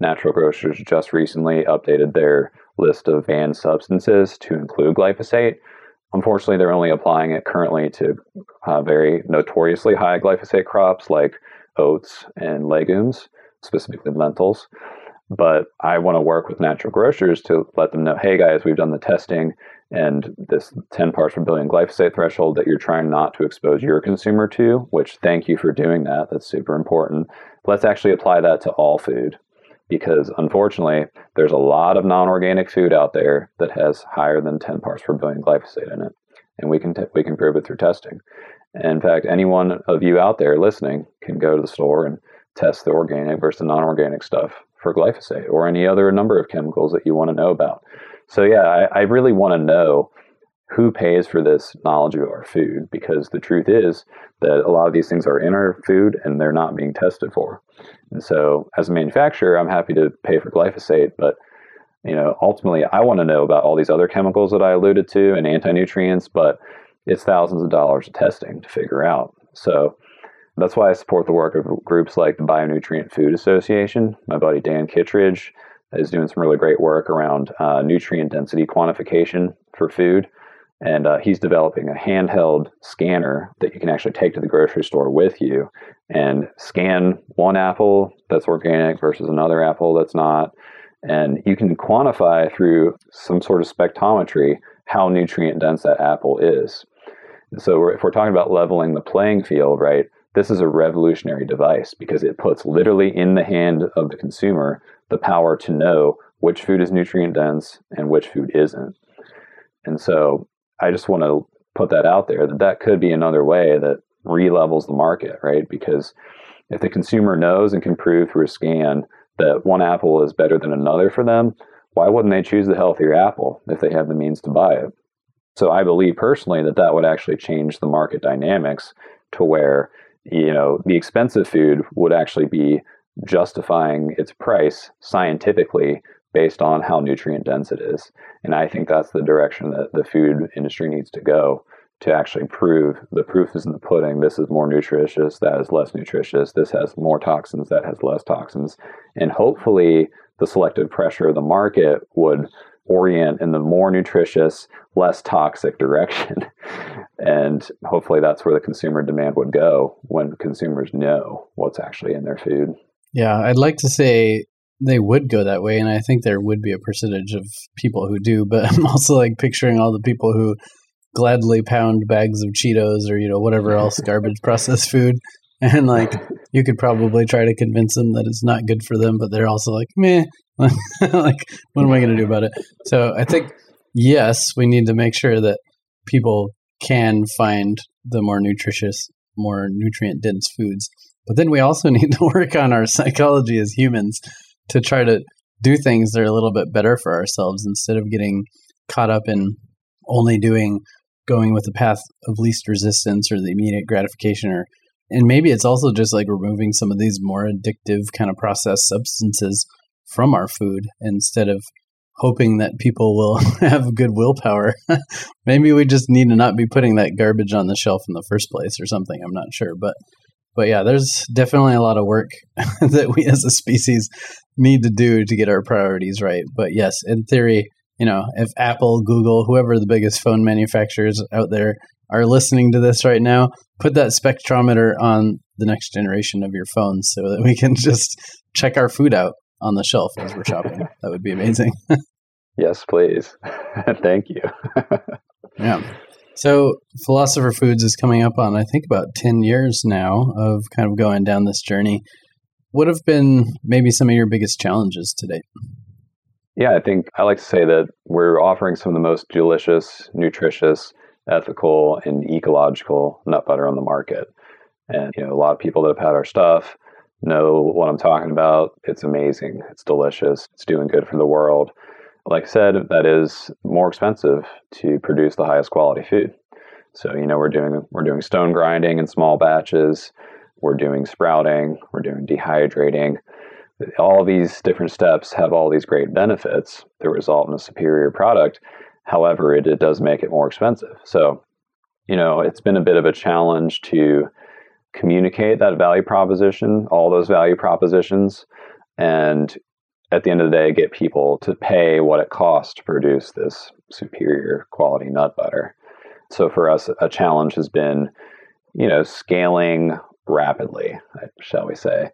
Natural grocers just recently updated their list of banned substances to include glyphosate. Unfortunately, they're only applying it currently to uh, very notoriously high glyphosate crops like oats and legumes, specifically lentils. But I want to work with natural grocers to let them know hey, guys, we've done the testing and this 10 parts per billion glyphosate threshold that you're trying not to expose your consumer to, which thank you for doing that. That's super important. Let's actually apply that to all food because unfortunately, there's a lot of non organic food out there that has higher than 10 parts per billion glyphosate in it. And we can, t- we can prove it through testing. And in fact, any one of you out there listening can go to the store and test the organic versus the non organic stuff for glyphosate or any other number of chemicals that you want to know about. So yeah, I, I really want to know who pays for this knowledge of our food because the truth is that a lot of these things are in our food and they're not being tested for. And so as a manufacturer, I'm happy to pay for glyphosate, but you know, ultimately I want to know about all these other chemicals that I alluded to and anti-nutrients, but it's thousands of dollars of testing to figure out. So that's why I support the work of groups like the Bionutrient Food Association. My buddy Dan Kittredge is doing some really great work around uh, nutrient density quantification for food. And uh, he's developing a handheld scanner that you can actually take to the grocery store with you and scan one apple that's organic versus another apple that's not. And you can quantify through some sort of spectrometry how nutrient dense that apple is. So if we're talking about leveling the playing field, right, this is a revolutionary device because it puts literally in the hand of the consumer the power to know which food is nutrient dense and which food isn't. And so I just want to put that out there that that could be another way that re-levels the market, right? Because if the consumer knows and can prove through a scan that one apple is better than another for them, why wouldn't they choose the healthier apple if they have the means to buy it? So I believe personally that that would actually change the market dynamics to where you know the expensive food would actually be justifying its price scientifically based on how nutrient dense it is. And I think that's the direction that the food industry needs to go to actually prove the proof is in the pudding. This is more nutritious, that is less nutritious. This has more toxins, that has less toxins. And hopefully, the selective pressure of the market would orient in the more nutritious, less toxic direction. and hopefully, that's where the consumer demand would go when consumers know what's actually in their food. Yeah, I'd like to say they would go that way, and I think there would be a percentage of people who do. But I'm also like picturing all the people who gladly pound bags of Cheetos or you know whatever else garbage processed food, and like you could probably try to convince them that it's not good for them, but they're also like meh. like what am I going to do about it? So I think yes, we need to make sure that people can find the more nutritious more nutrient dense foods. But then we also need to work on our psychology as humans to try to do things that are a little bit better for ourselves instead of getting caught up in only doing going with the path of least resistance or the immediate gratification or and maybe it's also just like removing some of these more addictive kind of processed substances from our food instead of hoping that people will have good willpower. maybe we just need to not be putting that garbage on the shelf in the first place or something. I'm not sure, but but yeah, there's definitely a lot of work that we as a species need to do to get our priorities right. But yes, in theory, you know, if Apple, Google, whoever the biggest phone manufacturers out there are listening to this right now, put that spectrometer on the next generation of your phones so that we can just check our food out on the shelf as we're shopping. that would be amazing. yes, please. Thank you. yeah. So, Philosopher Foods is coming up on, I think, about 10 years now of kind of going down this journey. What have been maybe some of your biggest challenges to date? Yeah, I think I like to say that we're offering some of the most delicious, nutritious, ethical, and ecological nut butter on the market. And you know, a lot of people that have had our stuff know what I'm talking about. It's amazing. It's delicious. It's doing good for the world. Like I said, that is more expensive to produce the highest quality food. So, you know, we're doing we're doing stone grinding in small batches. We're doing sprouting, we're doing dehydrating all these different steps have all these great benefits that result in a superior product. However, it, it does make it more expensive. So, you know, it's been a bit of a challenge to communicate that value proposition, all those value propositions, and at the end of the day, get people to pay what it costs to produce this superior quality nut butter. So for us, a challenge has been, you know, scaling rapidly, shall we say.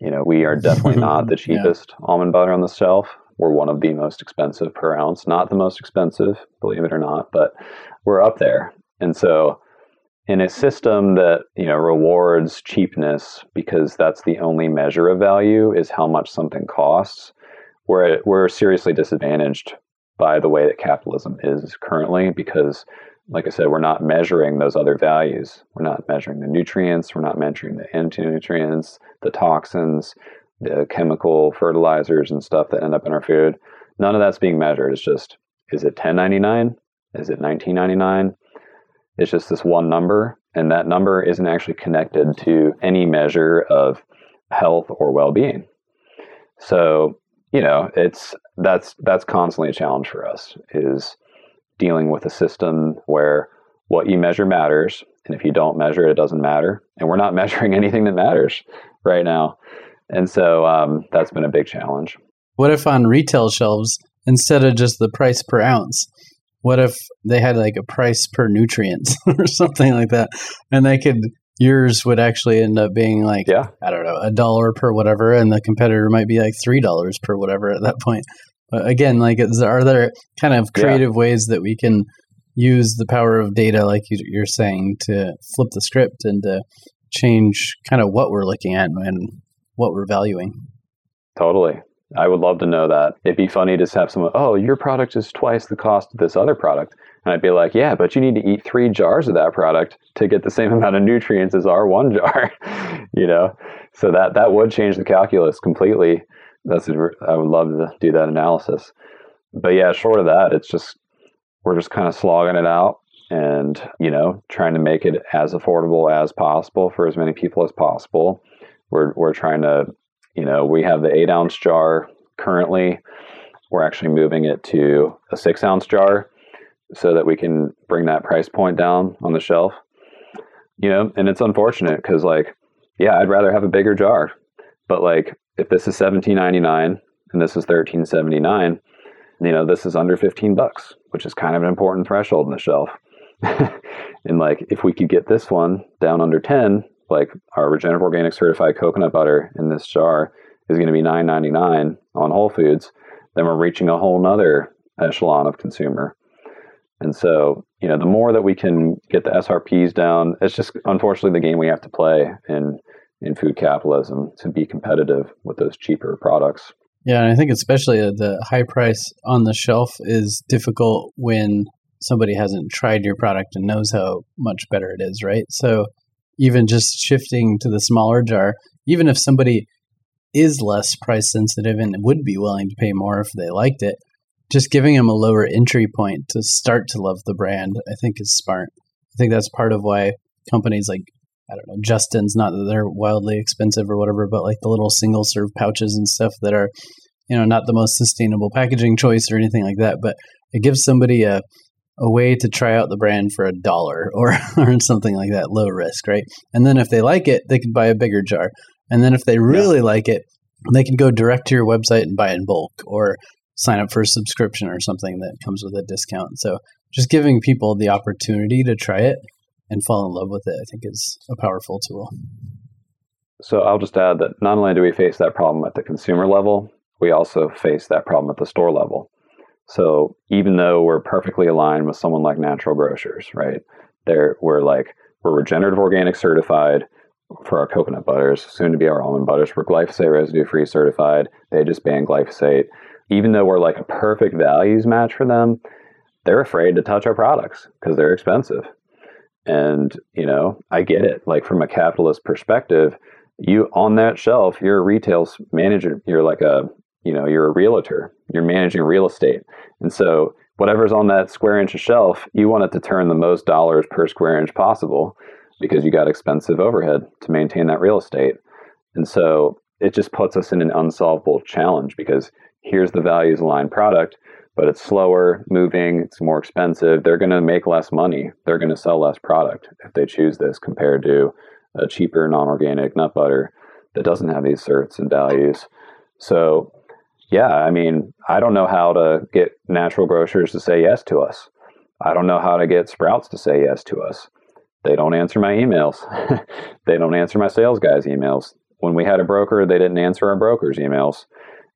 You know, we are definitely not the cheapest yeah. almond butter on the shelf. We're one of the most expensive per ounce. Not the most expensive, believe it or not, but we're up there. And so, in a system that you know rewards cheapness because that's the only measure of value is how much something costs, we're we're seriously disadvantaged by the way that capitalism is currently because like I said, we're not measuring those other values. We're not measuring the nutrients. We're not measuring the anti-nutrients, the toxins, the chemical fertilizers and stuff that end up in our food. None of that's being measured. It's just, is it 1099? Is it 1999? It's just this one number, and that number isn't actually connected to any measure of health or well-being. So, you know, it's that's that's constantly a challenge for us. Is dealing with a system where what you measure matters. And if you don't measure it, it doesn't matter. And we're not measuring anything that matters right now. And so um, that's been a big challenge. What if on retail shelves, instead of just the price per ounce, what if they had like a price per nutrient or something like that? And they could, yours would actually end up being like, yeah. I don't know, a dollar per whatever. And the competitor might be like $3 per whatever at that point. But again, like, is, are there kind of creative yeah. ways that we can use the power of data, like you're saying, to flip the script and to change kind of what we're looking at and what we're valuing? Totally. I would love to know that. It'd be funny to have someone, oh, your product is twice the cost of this other product. And I'd be like, yeah, but you need to eat three jars of that product to get the same amount of nutrients as our one jar, you know? So that, that would change the calculus completely that's I would love to do that analysis. But yeah, short of that, it's just we're just kind of slogging it out and you know trying to make it as affordable as possible for as many people as possible. We're we're trying to you know we have the eight ounce jar currently. We're actually moving it to a six ounce jar so that we can bring that price point down on the shelf. You know, and it's unfortunate because like yeah, I'd rather have a bigger jar, but like if this is 17.99 and this is 13.79 you know this is under 15 bucks which is kind of an important threshold in the shelf and like if we could get this one down under 10 like our regenerative organic certified coconut butter in this jar is going to be 9.99 on whole foods then we're reaching a whole nother echelon of consumer and so you know the more that we can get the srps down it's just unfortunately the game we have to play and in food capitalism to be competitive with those cheaper products. Yeah, and I think especially the high price on the shelf is difficult when somebody hasn't tried your product and knows how much better it is, right? So even just shifting to the smaller jar, even if somebody is less price sensitive and would be willing to pay more if they liked it, just giving them a lower entry point to start to love the brand, I think is smart. I think that's part of why companies like I don't know Justin's, not that they're wildly expensive or whatever, but like the little single serve pouches and stuff that are, you know, not the most sustainable packaging choice or anything like that, but it gives somebody a a way to try out the brand for a dollar or or something like that, low risk, right? And then if they like it, they can buy a bigger jar. And then if they really yeah. like it, they can go direct to your website and buy in bulk or sign up for a subscription or something that comes with a discount. So just giving people the opportunity to try it and fall in love with it, I think is a powerful tool. So I'll just add that not only do we face that problem at the consumer level, we also face that problem at the store level. So even though we're perfectly aligned with someone like Natural Grocers, right? There we're like we're regenerative organic certified for our coconut butters, soon to be our almond butters. We're glyphosate residue free certified. They just banned glyphosate. Even though we're like a perfect values match for them, they're afraid to touch our products because they're expensive. And, you know, I get it. Like from a capitalist perspective, you on that shelf, you're a retail manager, you're like a you know you're a realtor you're managing real estate. And so whatever's on that square inch of shelf you want it to turn the most dollars per square inch possible because you got expensive overhead to maintain that real estate. And so it just puts us in an unsolvable challenge because here's the values aligned product but it's slower moving it's more expensive. They're going to make less money. They're going to sell less product if they choose this compared to a cheaper non-organic nut butter that doesn't have these certs and values. So yeah, I mean, I don't know how to get natural grocers to say yes to us. I don't know how to get Sprouts to say yes to us. They don't answer my emails. they don't answer my sales guys' emails. When we had a broker, they didn't answer our broker's emails.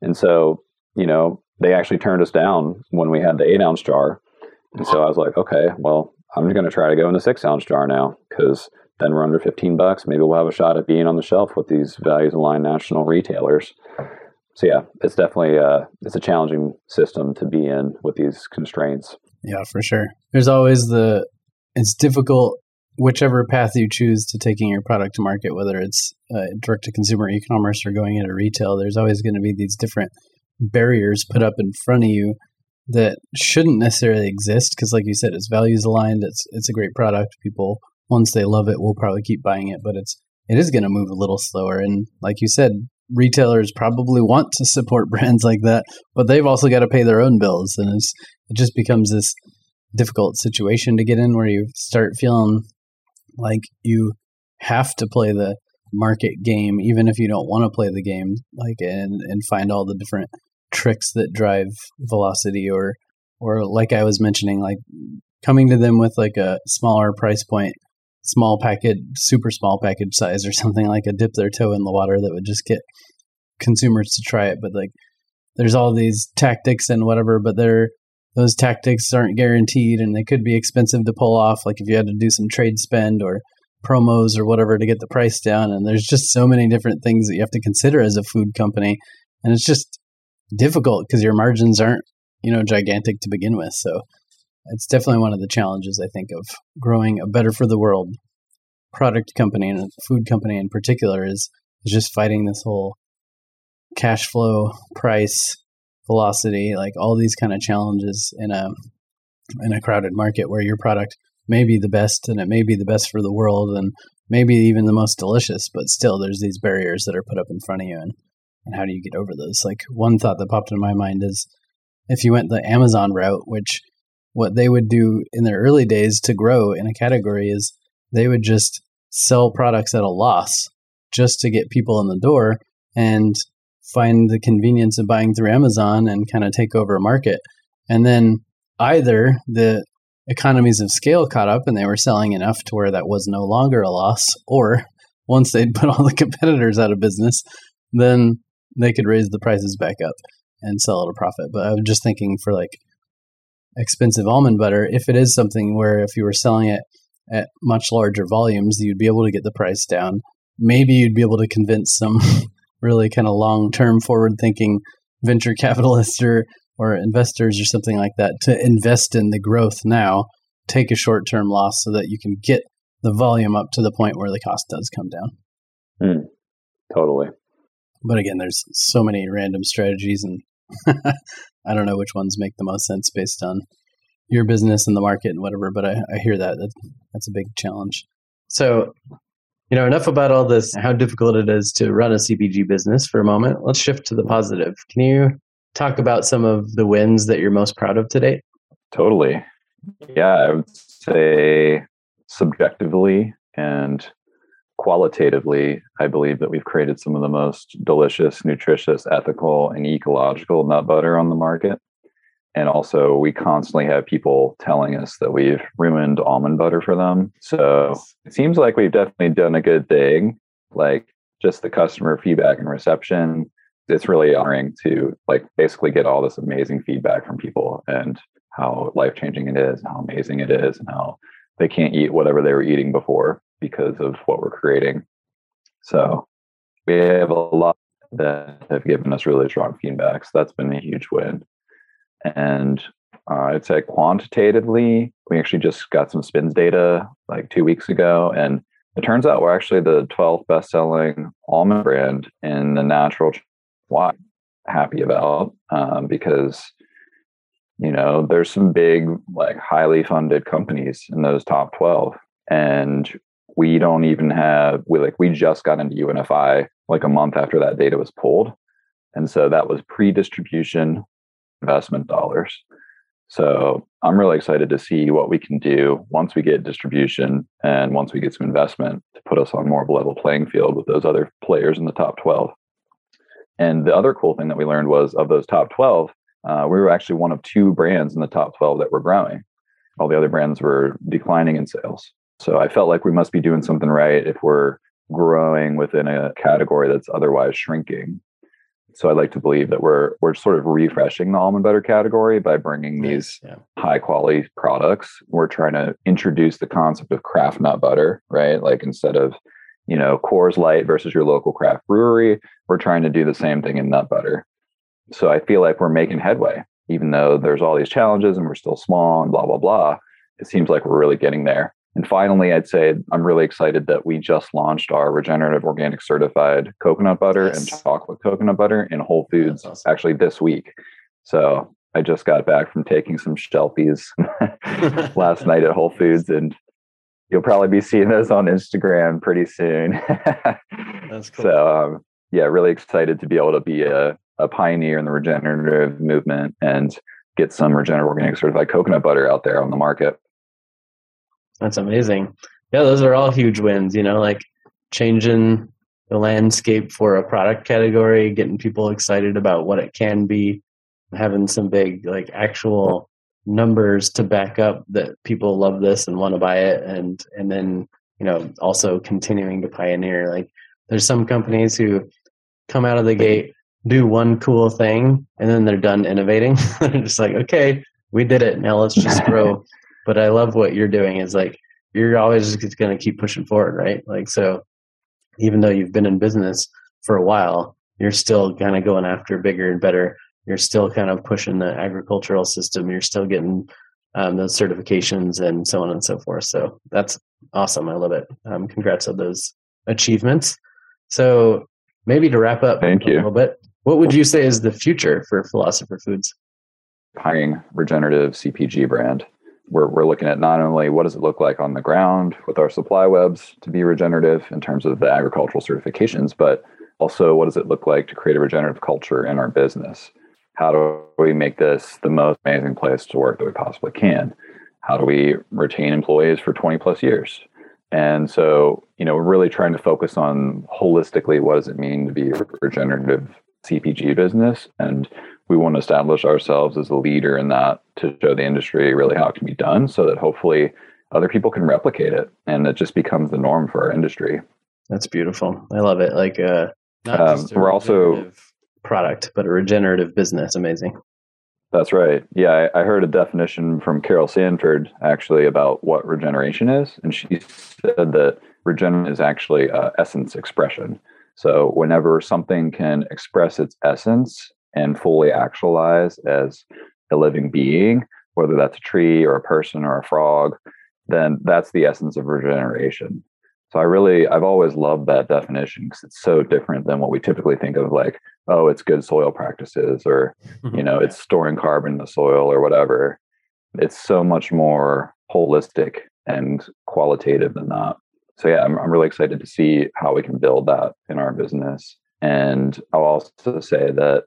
And so, you know, they actually turned us down when we had the eight ounce jar. And so I was like, okay, well, I'm going to try to go in the six ounce jar now because then we're under 15 bucks. Maybe we'll have a shot at being on the shelf with these values aligned national retailers so yeah, it's definitely uh, it's a challenging system to be in with these constraints. Yeah, for sure. There's always the it's difficult whichever path you choose to taking your product to market, whether it's uh, direct to consumer e-commerce or going into retail. There's always going to be these different barriers put up in front of you that shouldn't necessarily exist because, like you said, it's values aligned. It's it's a great product. People once they love it will probably keep buying it, but it's it is going to move a little slower. And like you said, retailers probably want to support brands like that, but they've also got to pay their own bills, and it just becomes this difficult situation to get in where you start feeling like you have to play the market game even if you don't want to play the game like and and find all the different tricks that drive velocity or or like I was mentioning like coming to them with like a smaller price point small package, super small package size or something like a dip their toe in the water that would just get consumers to try it. But like, there's all these tactics and whatever, but they're those tactics aren't guaranteed and they could be expensive to pull off. Like if you had to do some trade spend or promos or whatever to get the price down. And there's just so many different things that you have to consider as a food company. And it's just difficult because your margins aren't, you know, gigantic to begin with. So it's definitely one of the challenges I think of growing a better for the world product company and food company in particular is is just fighting this whole cash flow, price, velocity, like all these kind of challenges in a in a crowded market where your product may be the best and it may be the best for the world and maybe even the most delicious, but still there's these barriers that are put up in front of you and, and how do you get over those? Like one thought that popped in my mind is if you went the Amazon route, which what they would do in their early days to grow in a category is they would just sell products at a loss just to get people in the door and find the convenience of buying through Amazon and kind of take over a market. And then either the economies of scale caught up and they were selling enough to where that was no longer a loss, or once they'd put all the competitors out of business, then they could raise the prices back up and sell at a profit. But I was just thinking for like expensive almond butter if it is something where if you were selling it at much larger volumes, you'd be able to get the price down. Maybe you'd be able to convince some really kind of long term forward thinking venture capitalists or, or investors or something like that to invest in the growth now, take a short term loss so that you can get the volume up to the point where the cost does come down. Mm, totally. But again, there's so many random strategies, and I don't know which ones make the most sense based on your business and the market and whatever. But I, I hear that. that that's a big challenge. So, you know, enough about all this, how difficult it is to run a CPG business for a moment. Let's shift to the positive. Can you talk about some of the wins that you're most proud of today? Totally. Yeah, I would say subjectively and qualitatively, I believe that we've created some of the most delicious, nutritious, ethical, and ecological nut butter on the market. And also, we constantly have people telling us that we've ruined almond butter for them. So it seems like we've definitely done a good thing. Like just the customer feedback and reception. It's really honoring to like basically get all this amazing feedback from people and how life changing it is, how amazing it is, and how they can't eat whatever they were eating before because of what we're creating. So we have a lot that have given us really strong feedback. So that's been a huge win. And uh, I'd say quantitatively, we actually just got some spins data like two weeks ago, and it turns out we're actually the 12th best-selling almond brand in the natural. Why? Happy about um, because you know there's some big like highly funded companies in those top 12 and we don't even have we like we just got into UNFI like a month after that data was pulled and so that was pre-distribution investment dollars so i'm really excited to see what we can do once we get distribution and once we get some investment to put us on more of a level playing field with those other players in the top 12 and the other cool thing that we learned was of those top 12 uh, we were actually one of two brands in the top 12 that were growing. All the other brands were declining in sales. So I felt like we must be doing something right if we're growing within a category that's otherwise shrinking. So I like to believe that we're we're sort of refreshing the almond butter category by bringing these yeah. high quality products. We're trying to introduce the concept of craft nut butter, right? Like instead of you know Coors Light versus your local craft brewery, we're trying to do the same thing in nut butter. So I feel like we're making headway, even though there's all these challenges and we're still small and blah, blah, blah. It seems like we're really getting there. And finally, I'd say I'm really excited that we just launched our regenerative organic certified coconut butter yes. and chocolate coconut butter in Whole Foods awesome. actually this week. So I just got back from taking some shelfies last night at Whole Foods and you'll probably be seeing those on Instagram pretty soon. That's cool. So um, yeah, really excited to be able to be a a pioneer in the regenerative movement and get some regenerative organic certified coconut butter out there on the market. That's amazing. Yeah, those are all huge wins, you know, like changing the landscape for a product category, getting people excited about what it can be, having some big like actual numbers to back up that people love this and want to buy it and and then, you know, also continuing to pioneer. Like there's some companies who come out of the gate do one cool thing and then they're done innovating. they're just like, okay, we did it. Now let's just grow. But I love what you're doing is like you're always going to keep pushing forward, right? Like so even though you've been in business for a while, you're still kind of going after bigger and better. You're still kind of pushing the agricultural system. You're still getting um, those certifications and so on and so forth. So that's awesome. I love it. Um, congrats on those achievements. So maybe to wrap up Thank you. a little bit, what would you say is the future for Philosopher Foods? Hiring regenerative CPG brand. We're, we're looking at not only what does it look like on the ground with our supply webs to be regenerative in terms of the agricultural certifications, but also what does it look like to create a regenerative culture in our business? How do we make this the most amazing place to work that we possibly can? How do we retain employees for 20 plus years? And so, you know, we're really trying to focus on holistically what does it mean to be a regenerative CPG business. And we want to establish ourselves as a leader in that to show the industry really how it can be done so that hopefully other people can replicate it and it just becomes the norm for our industry. That's beautiful. I love it. Like, uh, um, we're also product, but a regenerative business. Amazing. That's right. Yeah, I, I, heard a definition from Carol Sanford actually about what regeneration is, and she said that regeneration is actually uh, essence expression. So, whenever something can express its essence and fully actualize as a living being, whether that's a tree or a person or a frog, then that's the essence of regeneration. So I really, I've always loved that definition because it's so different than what we typically think of like, oh, it's good soil practices or, you know, it's storing carbon in the soil or whatever. It's so much more holistic and qualitative than that. So yeah, I'm, I'm really excited to see how we can build that in our business. And I'll also say that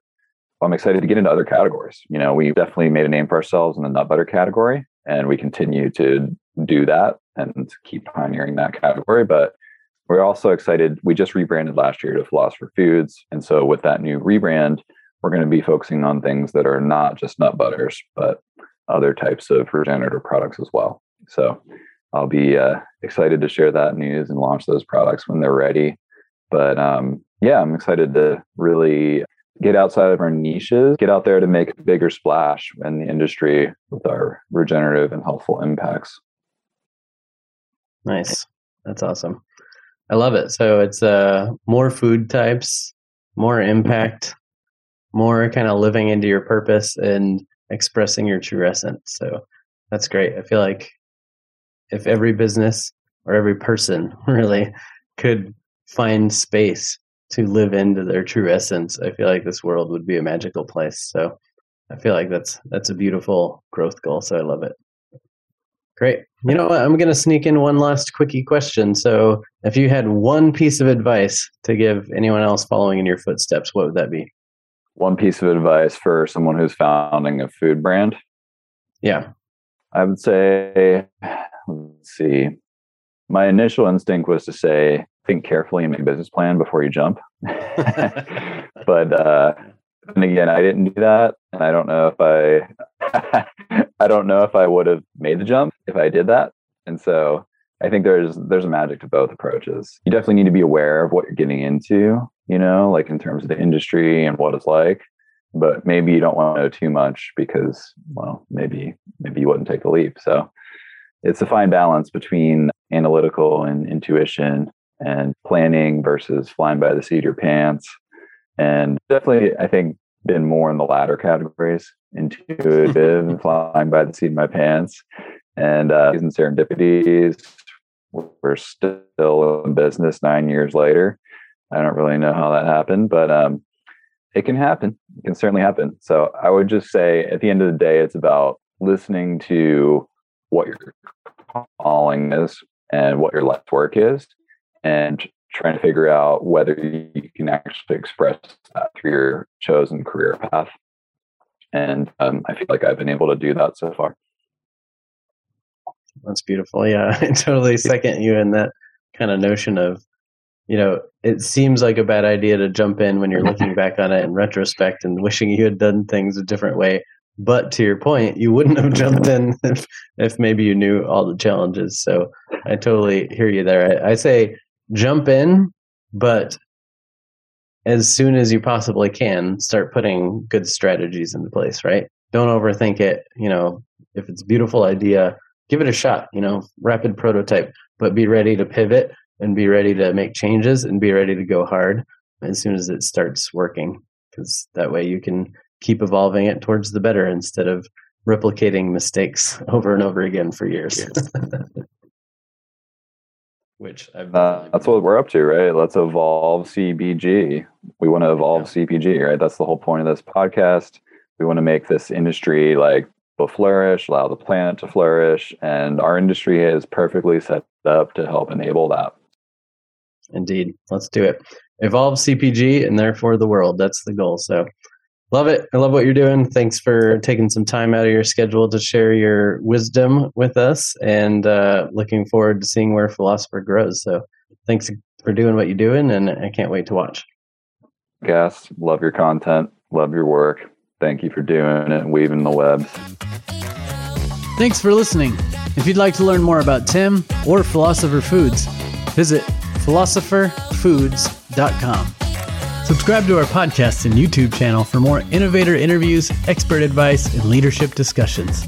I'm excited to get into other categories. You know, we definitely made a name for ourselves in the nut butter category, and we continue to do that and keep pioneering that category. But we're also excited. We just rebranded last year to Philosopher Foods. And so with that new rebrand, we're going to be focusing on things that are not just nut butters, but other types of regenerative products as well. So I'll be uh, excited to share that news and launch those products when they're ready. But um, yeah, I'm excited to really get outside of our niches, get out there to make a bigger splash in the industry with our regenerative and healthful impacts. Nice. That's awesome. I love it. So it's uh more food types, more impact, more kind of living into your purpose and expressing your true essence. So that's great. I feel like if every business or every person really could find space to live into their true essence, I feel like this world would be a magical place. So I feel like that's that's a beautiful growth goal. So I love it. Great. You know what? I'm going to sneak in one last quickie question. So, if you had one piece of advice to give anyone else following in your footsteps, what would that be? One piece of advice for someone who's founding a food brand? Yeah. I would say, let's see. My initial instinct was to say, think carefully and make a business plan before you jump. but uh, and again, I didn't do that, and I don't know if I, I don't know if I would have made the jump if I did that. And so I think there's there's a magic to both approaches. You definitely need to be aware of what you're getting into, you know, like in terms of the industry and what it's like. But maybe you don't want to know too much because, well, maybe maybe you wouldn't take the leap. So it's a fine balance between analytical and intuition and planning versus flying by the seat of your pants and definitely I think been more in the latter categories, intuitive and flying by the seat of my pants, and uh, and serendipities. We're still in business nine years later. I don't really know how that happened, but um, it can happen. It can certainly happen. So I would just say, at the end of the day, it's about listening to what your calling is and what your life work is, and trying to figure out whether you can actually express that through your chosen career path. And um, I feel like I've been able to do that so far. That's beautiful. Yeah, I totally second you in that kind of notion of, you know, it seems like a bad idea to jump in when you're looking back on it in retrospect and wishing you had done things a different way. But to your point, you wouldn't have jumped in if, if maybe you knew all the challenges. So I totally hear you there. I, I say jump in, but as soon as you possibly can, start putting good strategies into place, right? Don't overthink it. You know, if it's a beautiful idea, give it a shot, you know, rapid prototype, but be ready to pivot and be ready to make changes and be ready to go hard as soon as it starts working. Because that way you can keep evolving it towards the better instead of replicating mistakes over and over again for years. which I've uh, that's what we're up to, right? Let's evolve CPG. We want to evolve yeah. CPG, right? That's the whole point of this podcast. We want to make this industry like flourish, allow the planet to flourish, and our industry is perfectly set up to help enable that. Indeed, let's do it. Evolve CPG and therefore the world. That's the goal. So Love it. I love what you're doing. Thanks for taking some time out of your schedule to share your wisdom with us and uh, looking forward to seeing where Philosopher grows. So thanks for doing what you're doing, and I can't wait to watch. Gas, love your content, love your work. Thank you for doing it weaving the web. Thanks for listening. If you'd like to learn more about Tim or Philosopher Foods, visit philosopherfoods.com. Subscribe to our podcast and YouTube channel for more innovator interviews, expert advice, and leadership discussions.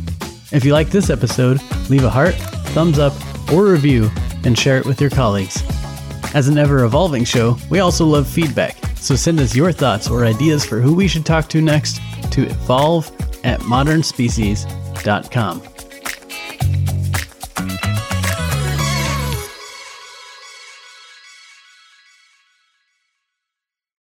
If you like this episode, leave a heart, thumbs up, or review and share it with your colleagues. As an ever evolving show, we also love feedback, so send us your thoughts or ideas for who we should talk to next to evolve at modernspecies.com.